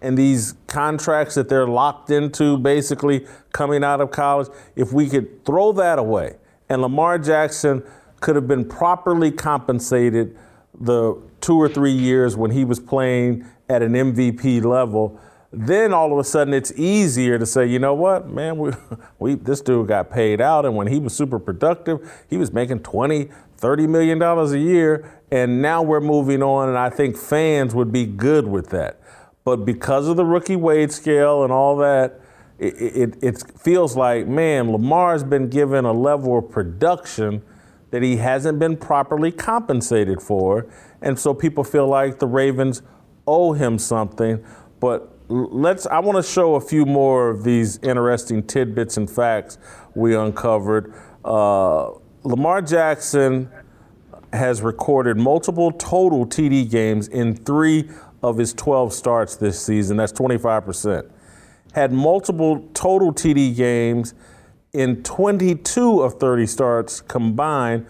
and these contracts that they're locked into basically coming out of college, if we could throw that away and Lamar Jackson could have been properly compensated the two or three years when he was playing at an MVP level, then all of a sudden it's easier to say, you know what, man, we, we this dude got paid out, and when he was super productive, he was making 20, 30 million dollars a year, and now we're moving on, and I think fans would be good with that. But because of the rookie wage scale and all that, it, it, it feels like, man, Lamar's been given a level of production that he hasn't been properly compensated for. And so people feel like the Ravens owe him something. But let's, I want to show a few more of these interesting tidbits and facts we uncovered. Uh, Lamar Jackson has recorded multiple total TD games in three of his 12 starts this season. That's 25%. Had multiple total TD games in 22 of 30 starts combined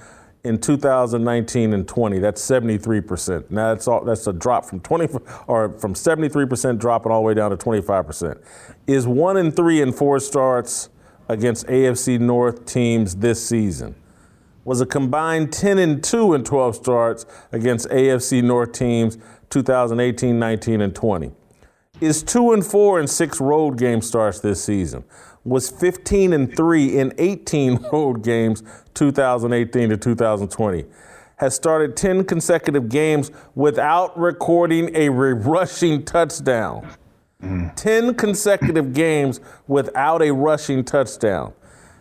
in 2019 and 20. That's 73%. Now that's all, that's a drop from 20 or from 73% dropping all the way down to 25%. Is 1 in 3 in 4 starts against AFC North teams this season. Was a combined 10 and 2 in 12 starts against AFC North teams 2018, 19, and 20. Is 2 and 4 in 6 road game starts this season. Was 15 and 3 in 18 road games 2018 to 2020. Has started 10 consecutive games without recording a rushing touchdown. Mm. 10 consecutive games without a rushing touchdown.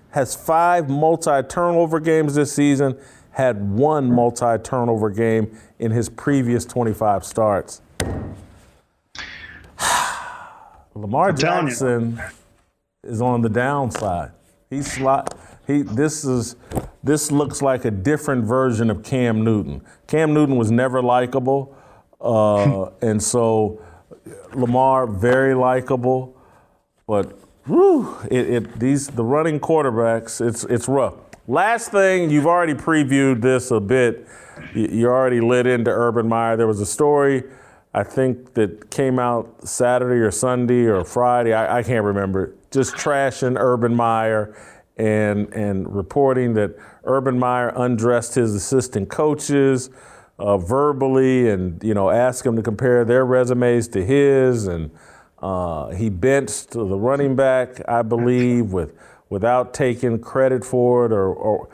Has five multi turnover games this season had one multi turnover game in his previous 25 starts. Lamar Jackson is on the downside. He's slot. He this is this looks like a different version of Cam Newton. Cam Newton was never likable, uh, and so Lamar very likable, but whew, it, it, these the running quarterbacks. It's it's rough. last thing, you've already previewed this a bit. You, you already lit into Urban Meyer. There was a story, I think, that came out Saturday or Sunday or Friday. I, I can't remember. Just trashing Urban Meyer and and reporting that Urban Meyer undressed his assistant coaches uh, verbally and you know asked them to compare their resumes to his. And uh, he benched the running back I believe with without taking credit for it or, or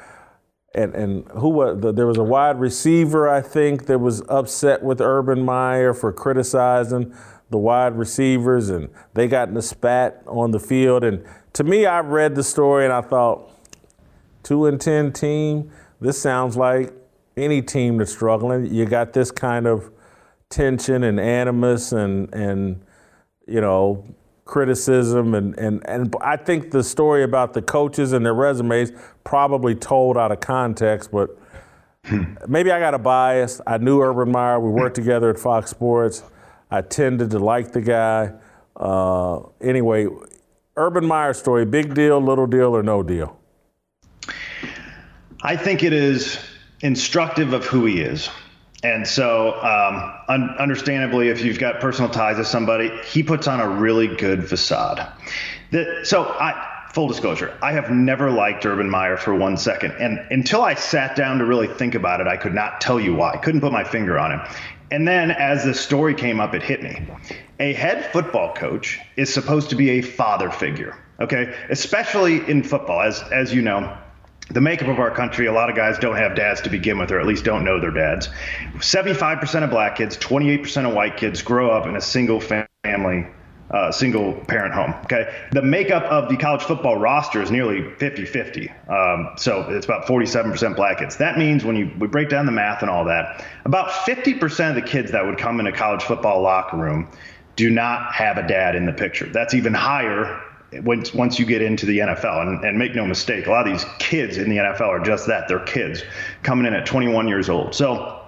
and and who was the, there was a wide receiver I think that was upset with Urban Meyer for criticizing the wide receivers and they got in a spat on the field and to me I read the story and I thought two and ten team this sounds like any team that's struggling you got this kind of tension and animus and and you know criticism and, and, and I think the story about the coaches and their resumes probably told out of context, but hmm. maybe I got a bias. I knew Urban Meyer. We worked together at Fox Sports. I tended to like the guy. Uh, anyway, Urban Meyer story, big deal, little deal, or no deal? I think it is instructive of who he is. And so, um, un- understandably, if you've got personal ties to somebody, he puts on a really good facade. That, so, I, full disclosure, I have never liked Urban Meyer for one second. And until I sat down to really think about it, I could not tell you why. I couldn't put my finger on him. And then as the story came up, it hit me. A head football coach is supposed to be a father figure, okay? Especially in football. As, as you know, the makeup of our country, a lot of guys don't have dads to begin with, or at least don't know their dads. 75% of black kids, 28% of white kids grow up in a single family, uh, single parent home. Okay. The makeup of the college football roster is nearly 50 50. Um, so it's about 47% black kids. That means when you we break down the math and all that, about 50% of the kids that would come in a college football locker room do not have a dad in the picture. That's even higher once once you get into the NFL. And, and make no mistake, a lot of these kids in the NFL are just that. They're kids coming in at 21 years old. So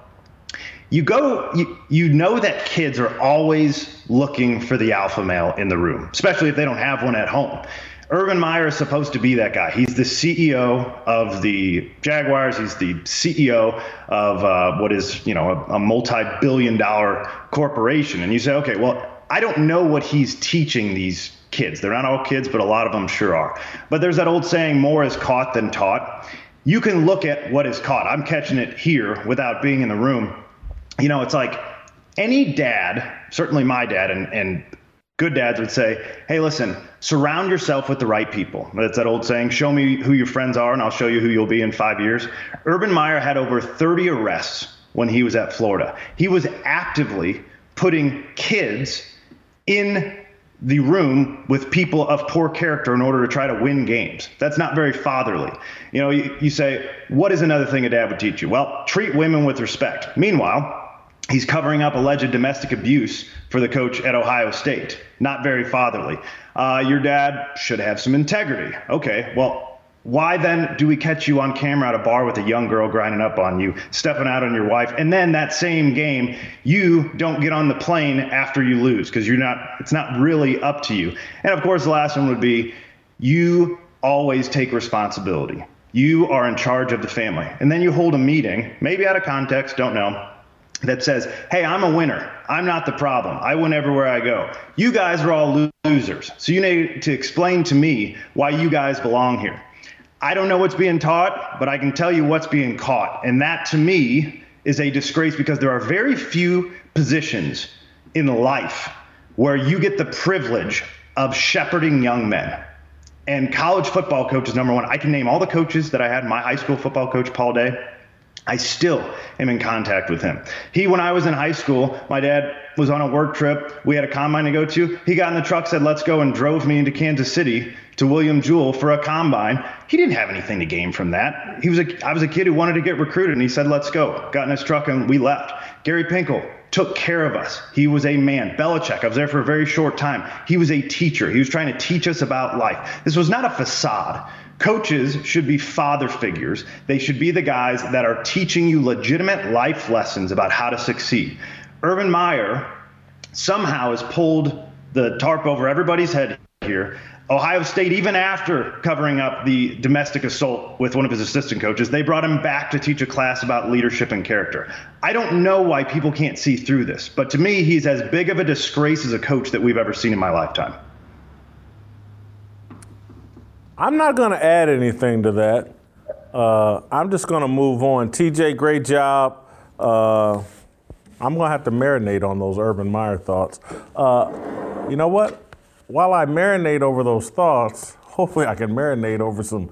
you go you, you know that kids are always looking for the alpha male in the room, especially if they don't have one at home. Urban Meyer is supposed to be that guy. He's the CEO of the Jaguars. He's the CEO of uh, what is, you know, a, a multi-billion-dollar corporation. And you say, okay, well, I don't know what he's teaching these kids. They're not all kids, but a lot of them sure are. But there's that old saying, more is caught than taught. You can look at what is caught. I'm catching it here without being in the room. You know, it's like any dad, certainly my dad, and, and good dads would say, hey, listen, surround yourself with the right people. That's that old saying, show me who your friends are, and I'll show you who you'll be in five years. Urban Meyer had over 30 arrests when he was at Florida. He was actively putting kids in the room with people of poor character in order to try to win games. That's not very fatherly. You know, you, you say, what is another thing a dad would teach you? Well, treat women with respect. Meanwhile, he's covering up alleged domestic abuse for the coach at Ohio State. Not very fatherly. Uh, your dad should have some integrity. Okay, well, why then do we catch you on camera at a bar with a young girl grinding up on you, stepping out on your wife, and then that same game you don't get on the plane after you lose because you're not it's not really up to you. And of course the last one would be you always take responsibility. You are in charge of the family. And then you hold a meeting, maybe out of context, don't know, that says, "Hey, I'm a winner. I'm not the problem. I win everywhere I go. You guys are all losers. So you need to explain to me why you guys belong here." I don't know what's being taught, but I can tell you what's being caught. And that to me is a disgrace because there are very few positions in life where you get the privilege of shepherding young men. And college football coach is number one. I can name all the coaches that I had. My high school football coach, Paul Day, I still am in contact with him. He, when I was in high school, my dad was on a work trip. We had a combine to go to. He got in the truck, said, let's go, and drove me into Kansas City to William Jewell for a combine. He didn't have anything to gain from that. He was a, I was a kid who wanted to get recruited, and he said, let's go. Got in his truck, and we left. Gary Pinkel took care of us. He was a man. Belichick, I was there for a very short time. He was a teacher. He was trying to teach us about life. This was not a facade. Coaches should be father figures. They should be the guys that are teaching you legitimate life lessons about how to succeed. Urban Meyer somehow has pulled the tarp over everybody's head here Ohio State, even after covering up the domestic assault with one of his assistant coaches, they brought him back to teach a class about leadership and character. I don't know why people can't see through this, but to me, he's as big of a disgrace as a coach that we've ever seen in my lifetime. I'm not going to add anything to that. Uh, I'm just going to move on. TJ, great job. Uh, I'm going to have to marinate on those Urban Meyer thoughts. Uh, you know what? While I marinate over those thoughts, hopefully I can marinate over some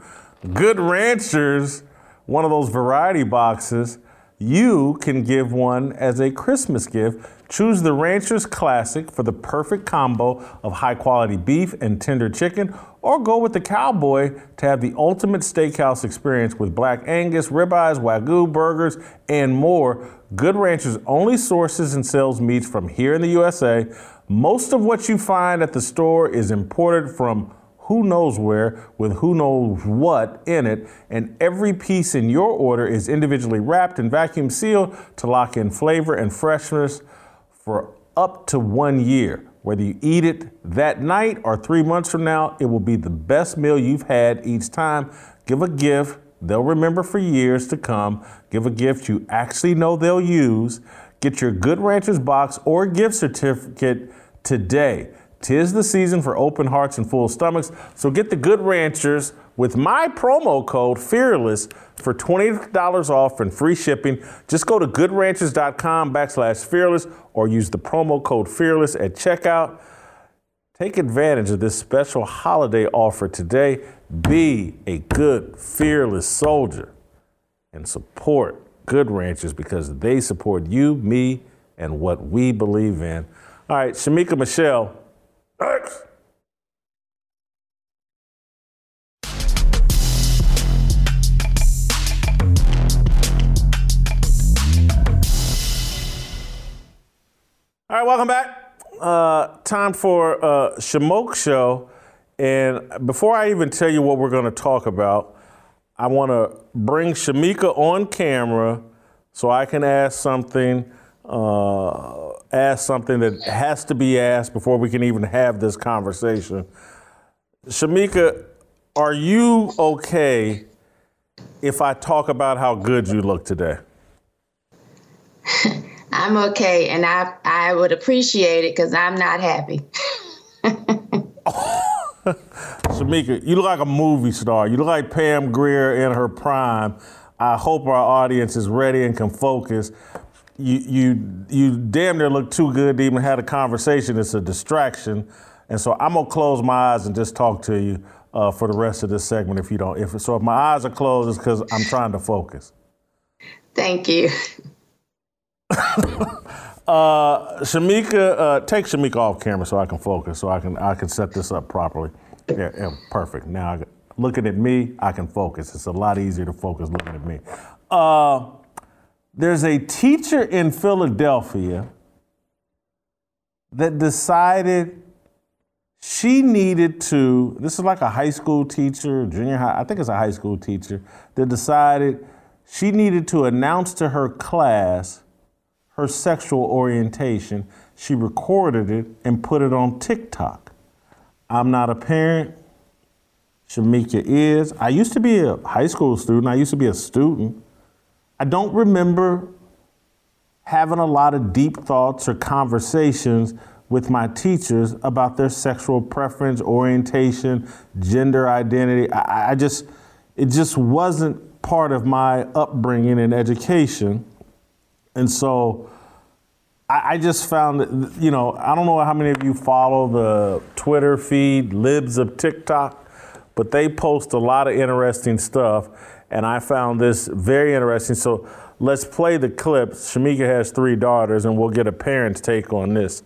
good ranchers, one of those variety boxes. You can give one as a Christmas gift. Choose the Rancher's Classic for the perfect combo of high quality beef and tender chicken, or go with the Cowboy to have the ultimate steakhouse experience with black Angus, ribeyes, Wagyu burgers, and more. Good Ranchers only sources and sells meats from here in the USA. Most of what you find at the store is imported from who knows where with who knows what in it, and every piece in your order is individually wrapped and vacuum sealed to lock in flavor and freshness for up to one year. Whether you eat it that night or three months from now, it will be the best meal you've had each time. Give a gift they'll remember for years to come. Give a gift you actually know they'll use. Get your Good Ranchers box or gift certificate today. Tis the season for open hearts and full stomachs, so get the Good Ranchers with my promo code FEARLESS for $20 off and free shipping. Just go to goodranchers.com backslash fearless or use the promo code FEARLESS at checkout. Take advantage of this special holiday offer today. Be a good, fearless soldier and support Good Ranchers because they support you, me, and what we believe in. All right, Shemeka Michelle. Next. Right, welcome back. Uh, time for uh, Shemeka Show. And before I even tell you what we're going to talk about, I want to bring Shemeka on camera so I can ask something, uh, ask something that has to be asked before we can even have this conversation. Shemeka, are you okay if I talk about how good you look today? I'm okay, and I I would appreciate it because I'm not happy. Shemeka, you look like a movie star. You look like Pam Grier in her prime. I hope our audience is ready and can focus. You you you damn near look too good to even have a conversation. It's a distraction, and so I'm gonna close my eyes and just talk to you uh, for the rest of this segment. If you don't, if so, if my eyes are closed, it's because I'm trying to focus. Thank you. Uh, Shemeka, uh, take Shemeka off camera so I can focus, so I can I can set this up properly. Yeah, yeah perfect. Now, I, looking at me, I can focus. It's a lot easier to focus looking at me. Uh, there's a teacher in Philadelphia that decided she needed to. This is like a high school teacher, junior high. I think it's a high school teacher that decided she needed to announce to her class her sexual orientation. She recorded it and put it on TikTok. I'm not a parent. Shemeka is. I used to be a high school student. I used to be a student. I don't remember having a lot of deep thoughts or conversations with my teachers about their sexual preference, orientation, gender identity. I, I just, it just wasn't part of my upbringing and education. And so I, I just found that, you know, I don't know how many of you follow the Twitter feed, Libs of TikTok, but they post a lot of interesting stuff. And I found this very interesting. So let's play the clip. Shemeka has three daughters, and we'll get a parent's take on this.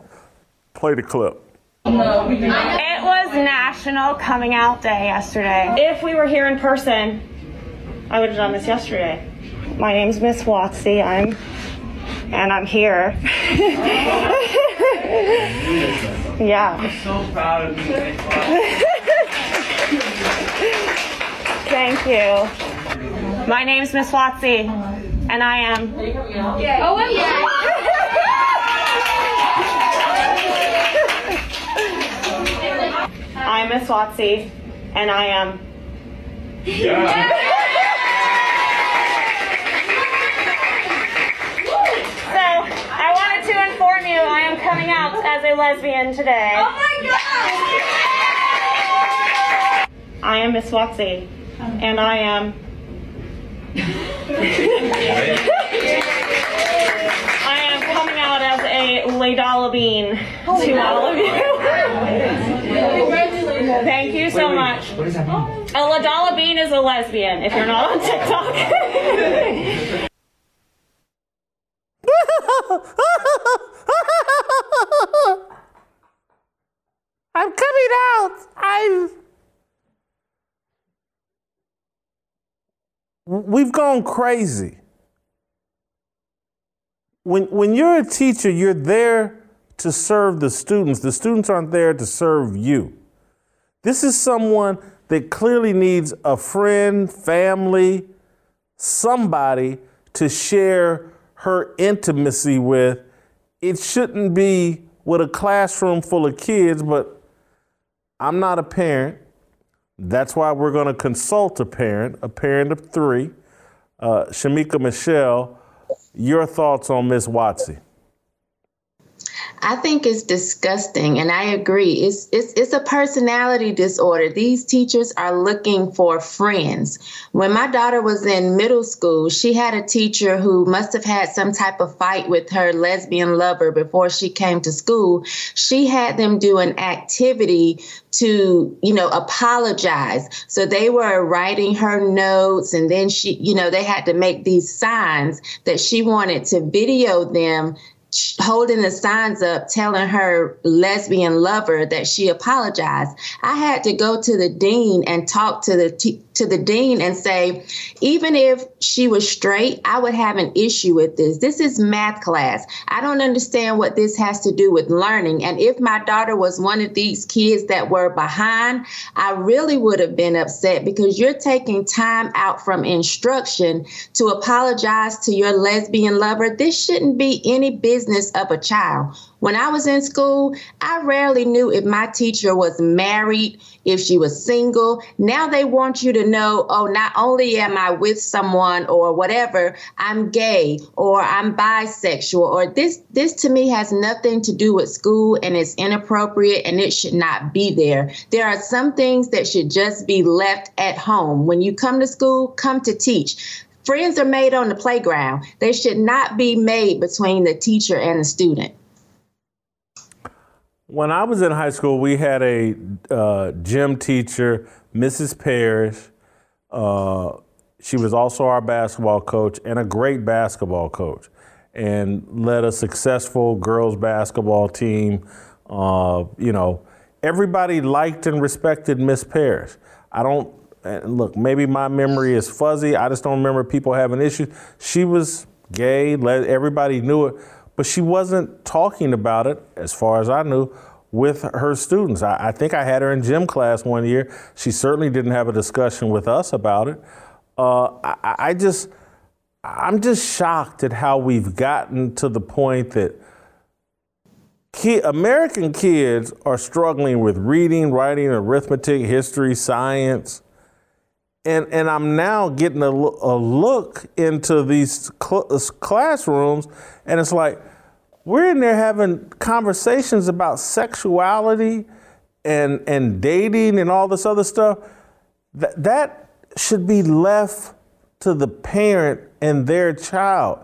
Play the clip. It was National Coming Out Day yesterday. If we were here in person, I would have done this yesterday. My name's Miss Watsy. I'm and I'm here. yeah. I'm so proud of you. Thank you. My name's Miss Watsy, and I am. Oh, I'm Miss Watsy, and I am. So, out as a lesbian today. Oh my god! I am Miss Watsy, and I am. I am coming out as a le dollar bean to all of you. Thank you so much. What does that mean? A le dollar bean is a lesbian if you're not on TikTok. I'm coming out. I'm. We've gone crazy. When, when you're a teacher, you're there to serve the students. The students aren't there to serve you. This is someone that clearly needs a friend, family, somebody to share her intimacy with. It shouldn't be with a classroom full of kids, but I'm not a parent. That's why we're going to consult a parent, a parent of three. Uh, Shemeka Michelle, your thoughts on Miss Watsy? I think it's disgusting, and I agree. It's it's it's a personality disorder. These teachers are looking for friends. When my daughter was in middle school, she had a teacher who must have had some type of fight with her lesbian lover before she came to school. She had them do an activity to you know apologize so they were writing her notes and then she you know they had to make these signs that she wanted to video them holding the signs up telling her lesbian lover that she apologized. I had to go to the dean and talk to the t- to the dean and say even if she was straight i would have an issue with this. This is math class. I don't understand what this has to do with learning. And if my daughter was one of these kids that were behind i really would have been upset because you're taking time out from instruction to apologize to your lesbian lover. This shouldn't be any business of a child when I was in school, I rarely knew if my teacher was married, if she was single. Now they want you to know, oh, not only am I with someone or whatever, I'm gay or I'm bisexual or this this to me has nothing to do with school and it's inappropriate and it should not be there. There are some things that should just be left at home. When you come to school, come to teach. Friends are made on the playground. They should not be made between the teacher and the student. When I was in high school, we had a uh, gym teacher, Mrs. Parrish. Uh, she was also our basketball coach and a great basketball coach, and led a successful girls basketball team. Uh, you know, everybody liked and respected Miss Parrish. I don't look. Maybe my memory is fuzzy. I just don't remember people having issues. She was gay. Everybody knew it but she wasn't talking about it, as far as I knew, with her students. I, I, think I had her in gym class one year. She certainly didn't have a discussion with us about it. Uh, I, I just, I'm just shocked at how we've gotten to the point that American kids are struggling with reading, writing, arithmetic, history, science and and I'm now getting a, a look into these cl- uh, classrooms, and it's like we're in there having conversations about sexuality and and dating and all this other stuff. That that should be left to the parent and their child.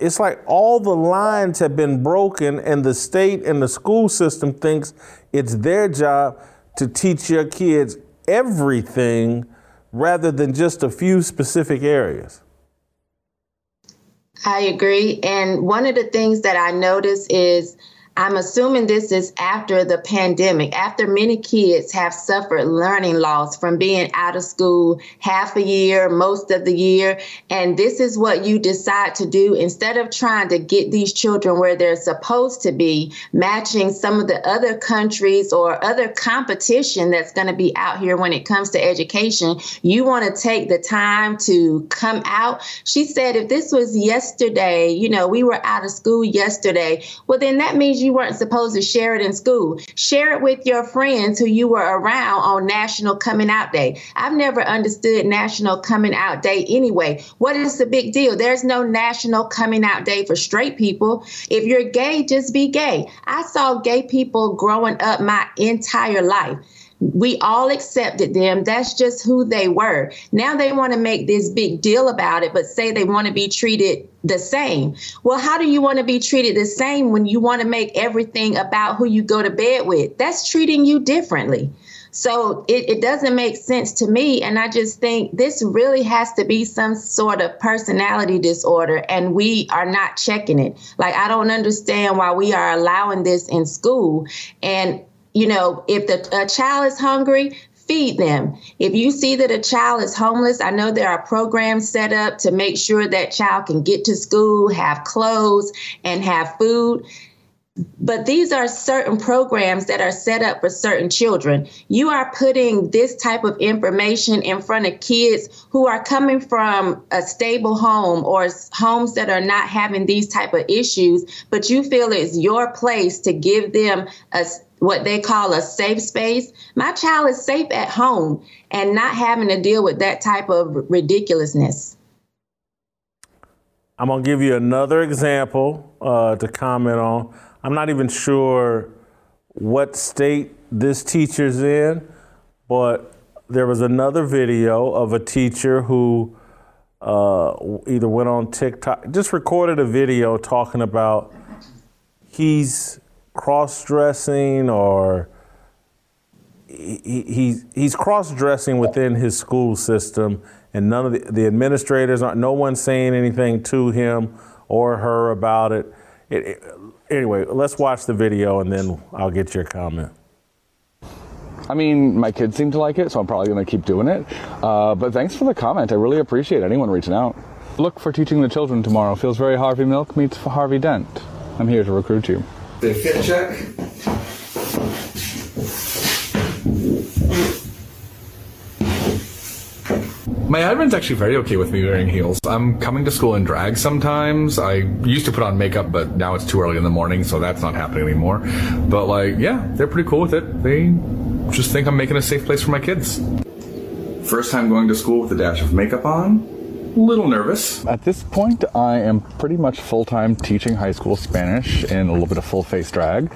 It's like all the lines have been broken, and the state and the school system thinks it's their job to teach your kids everything rather than just a few specific areas. I agree. And one of the things that I notice is I'm assuming this is after the pandemic, after many kids have suffered learning loss from being out of school half a year, most of the year. And this is what you decide to do instead of trying to get these children where they're supposed to be, matching some of the other countries or other competition that's going to be out here when it comes to education. You want to take the time to come out. She said, if this was yesterday, you know, we were out of school yesterday, well, then that means you you weren't supposed to share it in school. Share it with your friends who you were around on National Coming Out Day. I've never understood National Coming Out Day anyway. What is the big deal? There's no National Coming Out Day for straight people. If you're gay, just be gay. I saw gay people growing up my entire life. We all accepted them. That's just who they were. Now they want to make this big deal about it, but say they want to be treated the same. Well, how do you want to be treated the same when you want to make everything about who you go to bed with? That's treating you differently. So it, it, doesn't make sense to me. And I just think this really has to be some sort of personality disorder, and we are not checking it. Like, I don't understand why we are allowing this in school. And you know, if the a child is hungry, feed them. If you see that a child is homeless, I know there are programs set up to make sure that child can get to school, have clothes, and have food. But these are certain programs that are set up for certain children. You are putting this type of information in front of kids who are coming from a stable home or homes that are not having these type of issues, but you feel it's your place to give them a what they call a safe space. My child is safe at home and not having to deal with that type of ridiculousness. I'm going to give you another example uh, to comment on. I'm not even sure what state this teacher's in, but there was another video of a teacher who uh, either went on TikTok, just recorded a video talking about he's cross dressing or he, he, he's cross dressing within his school system, and none of the, the administrators aren't, no one's saying anything to him or her about it. It, it. Anyway, let's watch the video and then I'll get your comment. I mean, my kids seem to like it, so I'm probably going to keep doing it. Uh, but thanks for the comment. I really appreciate anyone reaching out. Look for teaching the children tomorrow. Feels very Harvey Milk meets Harvey Dent. I'm here to recruit you. The fit check. My admin's actually very okay with me wearing heels. I'm coming to school in drag sometimes. I used to put on makeup, but now it's too early in the morning, so that's not happening anymore. But like, yeah, they're pretty cool with it. They just think I'm making a safe place for my kids. First time going to school with a dash of makeup on little nervous. At this point, I am pretty much full time teaching high school Spanish and a little bit of full face drag.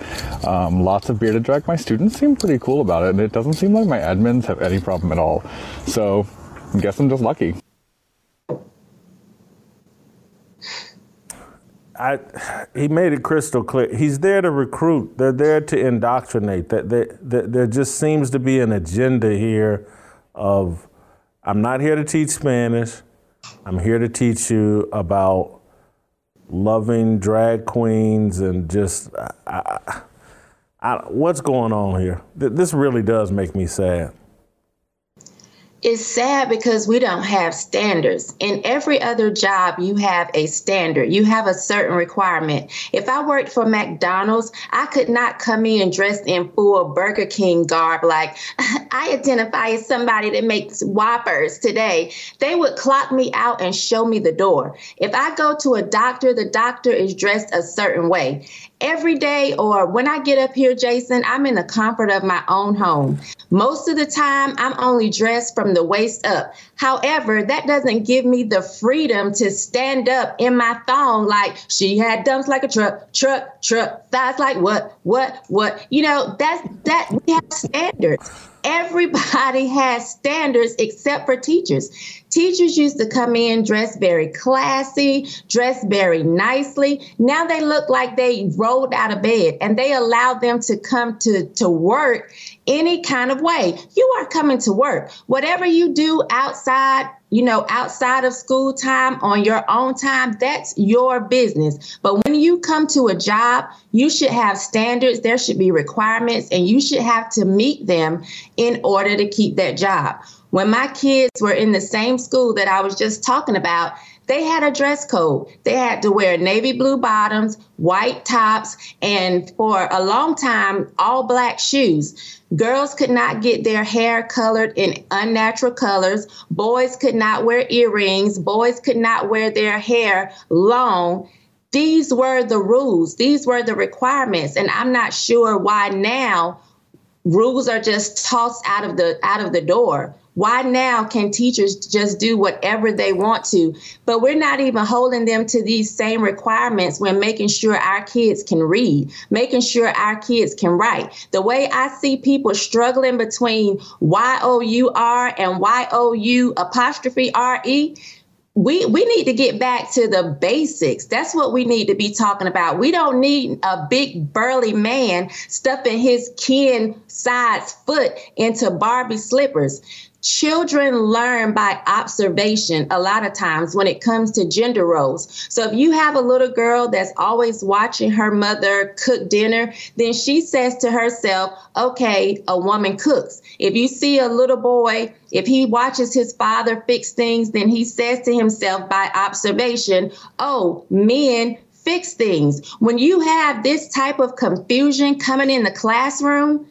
Um, lots of bearded drag. My students seem pretty cool about it, and it doesn't seem like my admins have any problem at all. So, guess I'm just lucky. I, he made it crystal clear. He's there to recruit. They're there to indoctrinate. That, there just seems to be an agenda here of I'm not here to teach Spanish. I'm here to teach you about loving drag queens and just I, I, what's going on here. This really does make me sad it's sad because we don't have standards. In every other job, you have a standard, you have a certain requirement. If I worked for McDonald's, I could not come in dressed in full Burger King garb, like I identify as somebody that makes Whoppers today. They would clock me out and show me the door. If I go to a doctor, the doctor is dressed a certain way every day or when I get up here, Jason, I'm in the comfort of my own home. Most of the time, I'm only dressed from the waist up. However, that doesn't give me the freedom to stand up in my thong like she had dumps like a truck, truck, truck, thighs like what, what, what. You know, that's that we have standards. Everybody has standards except for teachers. Teachers used to come in dressed very classy, dressed very nicely. Now they look like they rolled out of bed and they allow them to come to, to work any kind of way. You are coming to work. Whatever you do outside, you know, outside of school time on your own time, that's your business. But when you come to a job, you should have standards, there should be requirements, and you should have to meet them in order to keep that job. When my kids were in the same school that I was just talking about, they had a dress code. They had to wear navy blue bottoms, white tops, and for a long time, all black shoes. Girls could not get their hair colored in unnatural colors. Boys could not wear earrings. Boys could not wear their hair long. these were the rules, these were the requirements. And I'm not sure why now rules are just tossed out of the out of the door. Why now can teachers just do whatever they want to? But we're not even holding them to these same requirements when making sure our kids can read, making sure our kids can write. The way I see people struggling between Y O U R and Y O U apostrophe R E, we we need to get back to the basics. That's what we need to be talking about. We don't need a big burly man stuffing his kin size foot into Barbie slippers. Children learn by observation a lot of times when it comes to gender roles. So if you have a little girl that's always watching her mother cook dinner, then she says to herself, okay, a woman cooks. If you see a little boy, if he watches his father fix things, then he says to himself by observation, oh, men fix things. When you have this type of confusion coming in the classroom,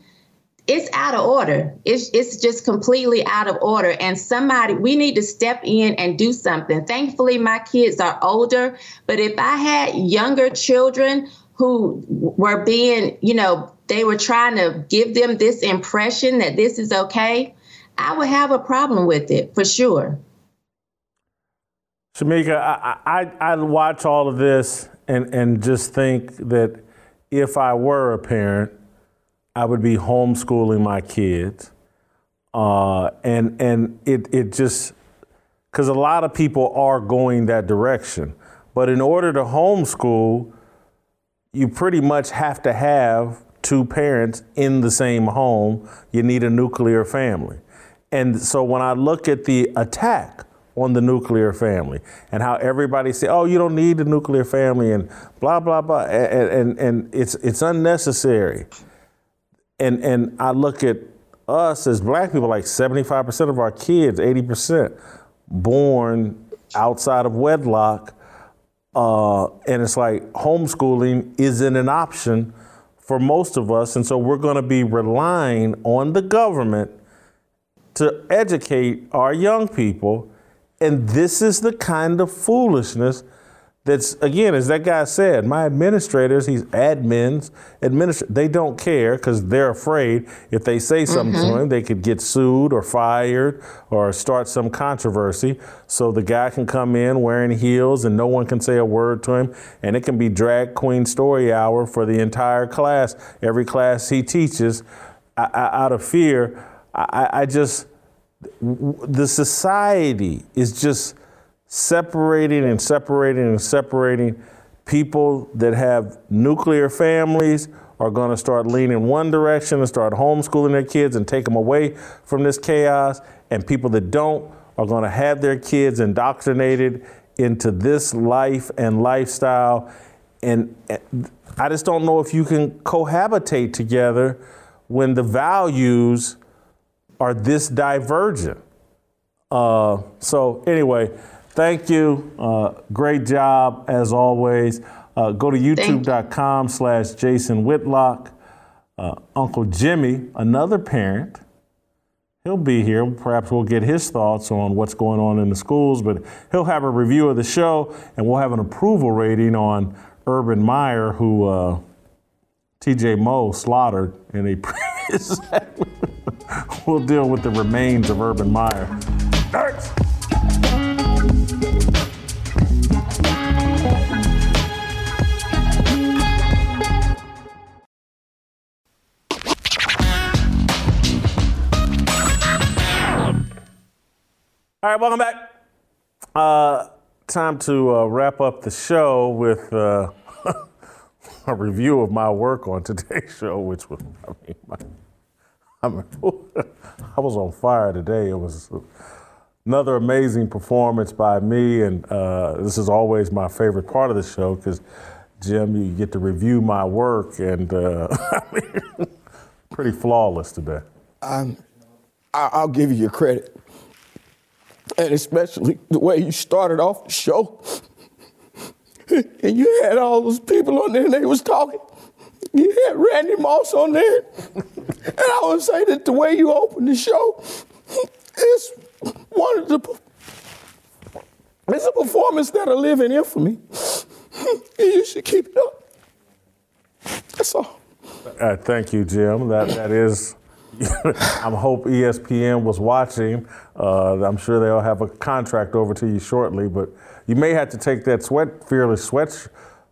it's out of order. It's it's just completely out of order. And somebody we need to step in and do something. Thankfully, my kids are older, but if I had younger children who were being, you know, they were trying to give them this impression that this is okay, I would have a problem with it for sure. Shemeka, I, I, I watch all of this and, and just think that if I were a parent, I would be homeschooling my kids. Uh, and and it, it just, because a lot of people are going that direction. But in order to homeschool, you pretty much have to have two parents in the same home. You need a nuclear family. And so when I look at the attack on the nuclear family and how everybody say, "Oh, you don't need a nuclear family," and blah blah blah, and and, and it's it's unnecessary. And and I look at us as black people, like 75% of our kids, 80% born outside of wedlock, uh, and it's like homeschooling isn't an option for most of us, and so we're going to be relying on the government to educate our young people and this is the kind of foolishness that's again, as that guy said, my administrators, he's admins, administ- they don't care because they're afraid if they say something mm-hmm. to him, they could get sued or fired or start some controversy. So the guy can come in wearing heels and no one can say a word to him, and it can be drag queen story hour for the entire class, every class he teaches, I, I, out of fear. I, I just the society is just separating and separating and separating. People that have nuclear families are going to start leaning one direction and start homeschooling their kids and take them away from this chaos. And people that don't are going to have their kids indoctrinated into this life and lifestyle. And I just don't know if you can cohabitate together when the values are this divergent. Uh, so, anyway, thank you. Uh, great job as always. Uh, go to youtube.com slash Jason Whitlock. Uh, Uncle Jimmy, another parent, he'll be here. Perhaps we'll get his thoughts on what's going on in the schools, but he'll have a review of the show and we'll have an approval rating on Urban Meyer, who uh, TJ Moe slaughtered in a previous we'll deal with the remains of Urban Meyer. All right, welcome back. Uh, time to uh, wrap up the show with uh, a review of my work on today's show, which was, I mean, my, I, I was on fire today. It was another amazing performance by me, and uh, this is always my favorite part of the show because, Jim, you get to review my work, and uh, pretty flawless today. Um, I'll give you your credit, and especially the way you started off the show, and you had all those people on there, and they was talking. You had Randy Moss on there. and I would say that the way you opened the show is one of the it's a performance that'll live in infamy. You should keep it up. That's all. Uh, thank you, Jim. That that is. I hope ESPN was watching. Uh, I'm sure they'll have a contract over to you shortly, but you may have to take that sweat fearless sweat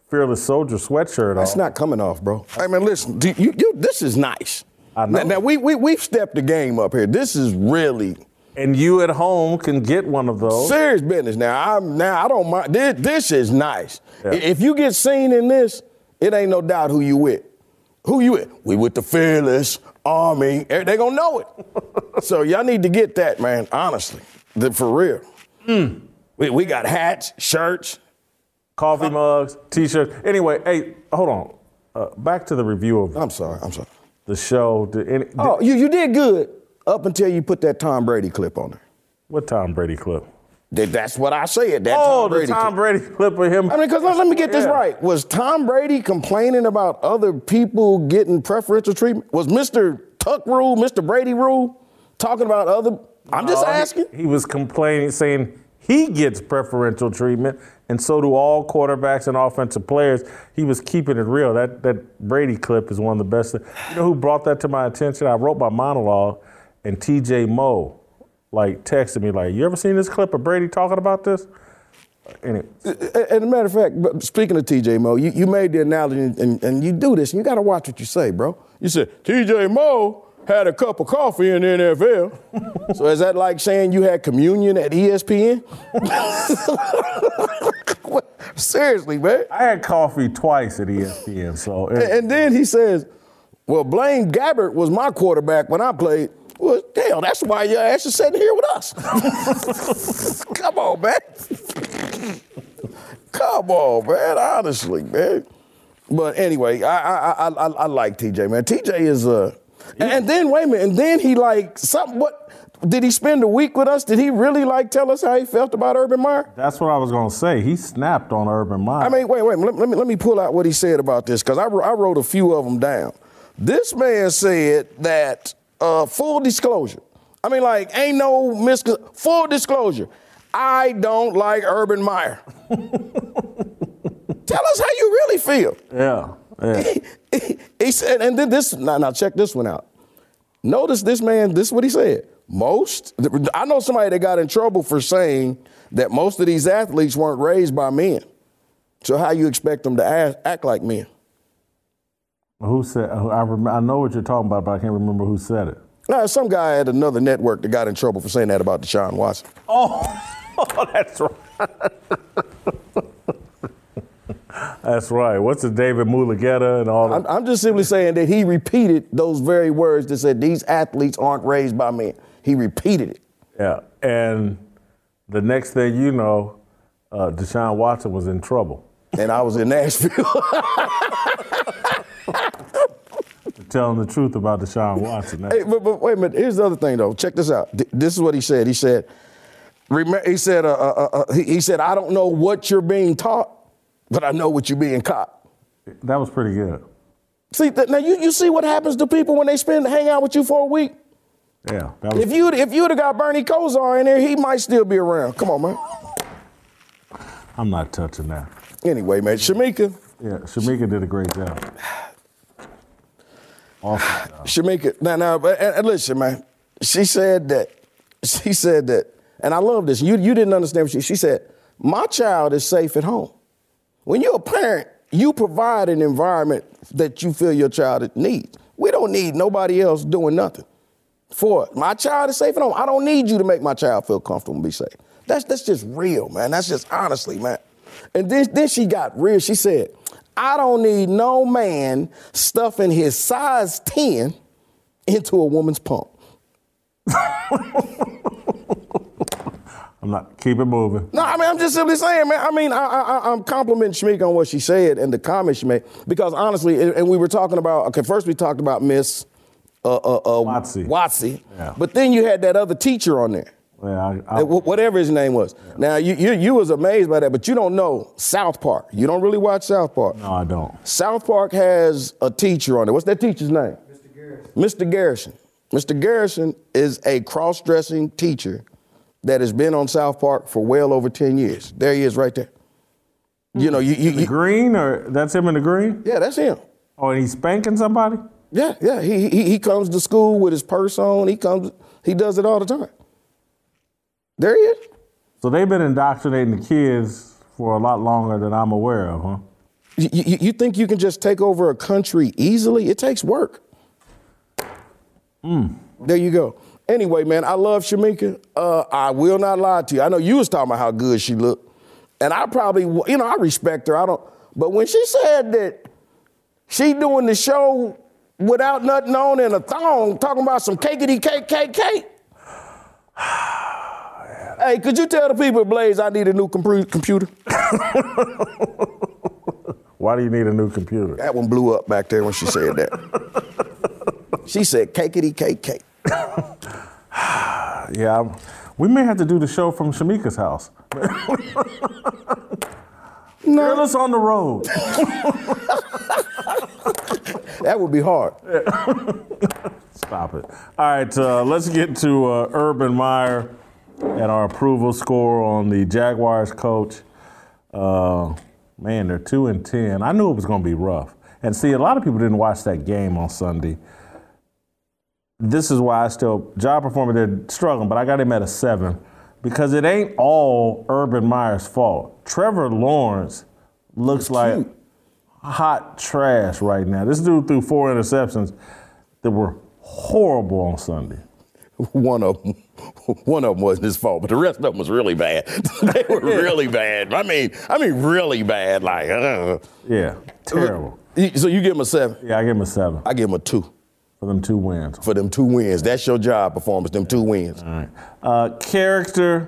fearless soldier sweatshirt off. not coming off, bro. I mean, listen, do you, you, this is nice. I know. Now, now, we, we, we've stepped the game up here. This is really. And you at home can get one of those. Serious business. Now, I'm now I don't mind. This, this is nice. If you get seen in this, it ain't no doubt who you with. Who you with? We with the fearless army. Eh, They gonna know it. so y'all need to get that, man. Honestly, The- for real. Hmm. We, we got hats, shirts, coffee mugs, t-shirts. Anyway, hey, hold on. Uh, back to the review of. I'm sorry. I'm sorry. The show. Did any, Oh, you, you did good up until you put that Tom Brady clip on there. What Tom Brady clip? That, that's what I said. That oh, Tom Brady the Tom clip. Brady clip of him. I mean, because let, let me get this Yeah. right. Was Tom Brady complaining about other people getting preferential treatment? Was Mr. Tuck Rule, Mr. Brady Rule, talking about other? I'm just No, he- asking. He, was complaining, saying he gets preferential treatment, and so do all quarterbacks and offensive players. He was keeping it real. That that Brady clip is one of the best. You know who brought that to my attention? I wrote my monologue, and T.J. Moe like texted me like, "You ever seen this clip of Brady talking about this?" Anyway, As a matter of fact, speaking of TJ Moe, you, you made the analogy, and, and, and you do this, and you got to watch what you say, bro. You said TJ Moe had a cup of coffee in the NFL. so is that like saying you had communion at ESPN? Seriously, man. I had coffee twice at ESPN, so And, and then he says, "Well, Blaine Gabbert was my quarterback when I played." Well, hell, that's why your ass is sitting here with us. Come on, man. Come on, man. Honestly, man. But anyway, I I I, I, I like TJ, man. TJ is uh, and then wait a minute, and then he like something. What did he spend a week with us? Did he really like tell us how he felt about Urban Meyer? that's what I was gonna say. He snapped on Urban Meyer. I mean, wait, wait. Let, let me let me pull out what he said about this because I, I wrote a few of them down. This man said that uh, full disclosure. I mean, like, ain't no mis full disclosure. I don't like Urban Meyer. Tell us how you really feel. yeah, yeah. He said, and then this. Now, now check this one out. Notice this man. This is what he said. Most. I know somebody that got in trouble for saying that most of these athletes weren't raised by men. So how you expect them to act, act like men? Who said? I rem- I know what you're talking about, but I can't remember who said it. Now, some guy at another network that got in trouble for saying that about Deshaun Watson. Oh, that's right. that's right. What's the David Mulugheta and all that? I'm, I'm just simply saying that he repeated those very words that said these athletes aren't raised by men. He repeated it. Yeah, and the next thing you know, uh, Deshaun Watson was in trouble. And I was in Nashville. Telling the truth about Deshaun Watson. Hey, but, but wait a minute. Here's the other thing, though. Check this out. Th- This is what he said. He said, remember, he said, uh, uh, uh, he, he said, I don't know what you're being taught, but I know what you're being caught. That was pretty good. See, th- now you, you see what happens to people when they spend hang out with you for a week. Yeah, that was. If you if you'd have got Bernie Kosar in there, he might still be around. Come on, man. I'm not touching that. Anyway, man, Shemeka. Yeah, Shemeka did a great job. Awesome. Shemeka, now, now, but and, and listen, man. She said that. She said that, and I love this. You you didn't understand. What she, she said, "My child is safe at home." When you're a parent, you provide an environment that you feel your child needs. We don't need nobody else doing nothing for it. My child is safe at home. I don't need you to make my child feel comfortable and be safe. That's that's just real, man. That's just honestly, man. And then, then she got real. She said, I don't need no man stuffing his size 10 into a woman's pump. I'm not. Keep it moving. No, I mean, I'm just simply saying, man. I mean, I, I, I'm complimenting Shmeek on what she said and the comments she made because honestly, and, and we were talking about. Okay, first we talked about Miss uh, uh, uh, Watsy, Watsy, Yeah. but then you had that other teacher on there. Yeah, I, wh- Whatever his name was. Now you, you you was amazed by that, but you don't know South Park. You don't really watch South Park. No, I don't. South Park has a teacher on it. What's that teacher's name? Mr. Garrison. Mr. Garrison. Mr. Garrison is a cross-dressing teacher that has been on South Park for well over 10 years. There he is right there. You know, you, you, the you green or that's him in the green? yeah, that's him. Oh, and he's spanking somebody? Yeah, yeah. He, he he comes to school with his purse on. He comes. He does it all the time. There he is. So they've been indoctrinating the kids for a lot longer than I'm aware of, huh? You, you, you think you can just take over a country easily? It takes work. There you go. Anyway, man, I love Shemeka. Uh, I will not lie to you. I know you was talking about how good she looked, and I probably, you know, I respect her. I don't, but when she said that she doing the show without nothing on and a thong, talking about some cakety cake, cake, cake. hey, could you tell the people at Blaze I need a new compru- computer? Why do you need a new computer? That one blew up back there when she said that. she said cakety cake cake. Yeah, I'm- we may have to do the show from Shemeka's house. No. Girl, it's on the road. That would be hard. Stop it. All right, uh, let's get to uh, Urban Meyer and our approval score on the Jaguars coach. Uh, man, they're two and ten. I knew it was going to be rough. And see, a lot of people didn't watch that game on Sunday. This is why I still job performer they're struggling, but I got him at a seven because it ain't all Urban Meyer's fault. Trevor Lawrence looks like hot trash right now. This dude threw four interceptions that were horrible on Sunday. One of them, one of them wasn't his fault, but the rest of them was really bad. they were really bad. I mean, I mean, really bad. Like, uh, Yeah, terrible. so you give him a seven? Yeah, I give him a seven I give him a two for them two wins. for them two wins. That's your job performance. Them two wins. All right. Uh, character,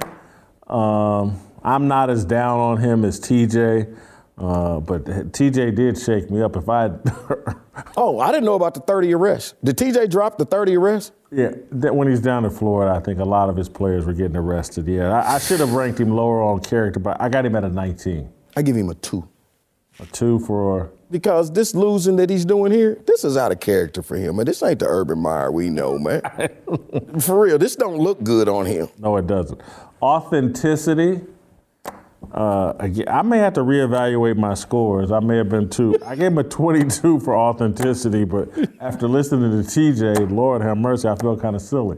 um, I'm not as down on him as TJ, uh, but TJ did shake me up. If I Oh, I didn't know about the 30 arrests. Did TJ drop the 30 arrests? yeah, that when he's down in Florida, I think a lot of his players were getting arrested. Yeah, I, I should have ranked him lower on character, but I got him at a 19. I give him a two. A two for Because this losing that he's doing here, this is out of character for him. And this ain't the Urban Meyer we know, man. for real, this don't look good on him. No, it doesn't. Authenticity. Uh, I may have to reevaluate my scores. I may have been too. I gave him a 22 for authenticity, but after listening to TJ, Lord have mercy, I feel kind of silly.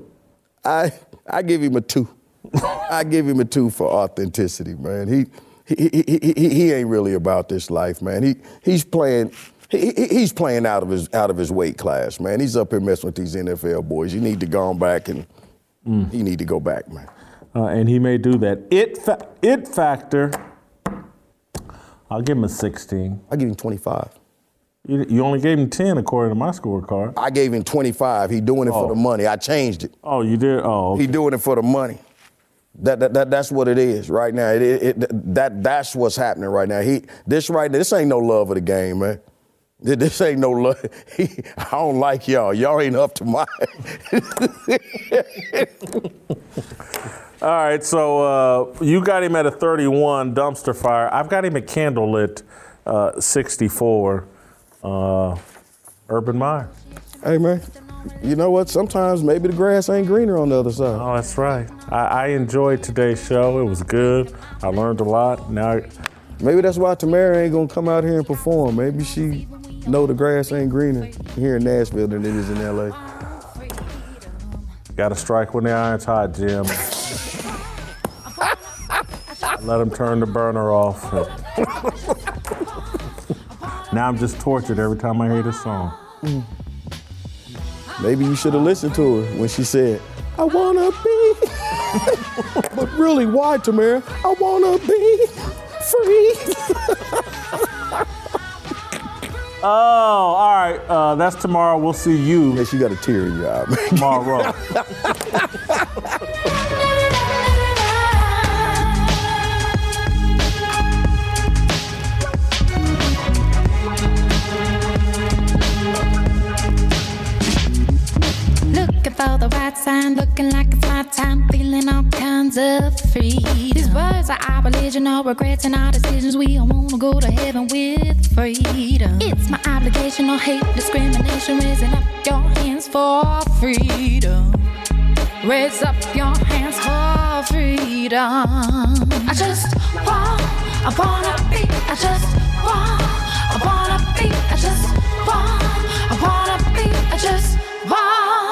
I I give him a two. I give him a two for authenticity, man. He he, he, he, he, ain't really about this life, man. He he's playing he, he- he's playing out of his out of his weight class, man. He's up here messing with these NFL boys. You need to go on back and he need to go back, man. Uh, and he may do that. It fa- it factor. I'll give him a 16. I give him 25. You, you only gave him 10 according to my scorecard. I gave him 25. He doing it for the money. I changed it. Oh, you did? Oh, He doing it for the money. That, that, that that's what it is right now. It, it, it- that that's what's happening right now. He this right now. This ain't no love of the game, man. This ain't no love. I don't like y'all. Y'all ain't up to my. All right, so uh, you got him at a 31 dumpster fire. I've got him at candlelit uh, 64. Uh, Urban Meyer. hey man, you know what? Sometimes maybe the grass ain't greener on the other side. Oh, that's right. I, I enjoyed today's show. It was good. I learned a lot. Now, Maybe that's why Tamara ain't gonna come out here and perform. Maybe she know the grass ain't greener here in Nashville than it is in LA. got to strike when the iron's hot, Jim. Let him turn the burner off. now I'm just tortured every time I hear this song. Maybe you should have listened to her when she said, I wanna be. but really, why, Tamara? I wanna be free. Oh, all right. Uh, that's tomorrow. We'll see you. Yes, you got a tear in your eye. Tomorrow. looking for the right sign, looking like it's my time, feeling all kinds of free. These words are our religion, all regrets and our decisions. We all wanna go to heaven with freedom. It's my obligation, no hate, discrimination. Raising up your hands for freedom. Raise up your hands for freedom. I just want, I wanna be, I just want, I wanna be, I just want, I wanna be, I just want.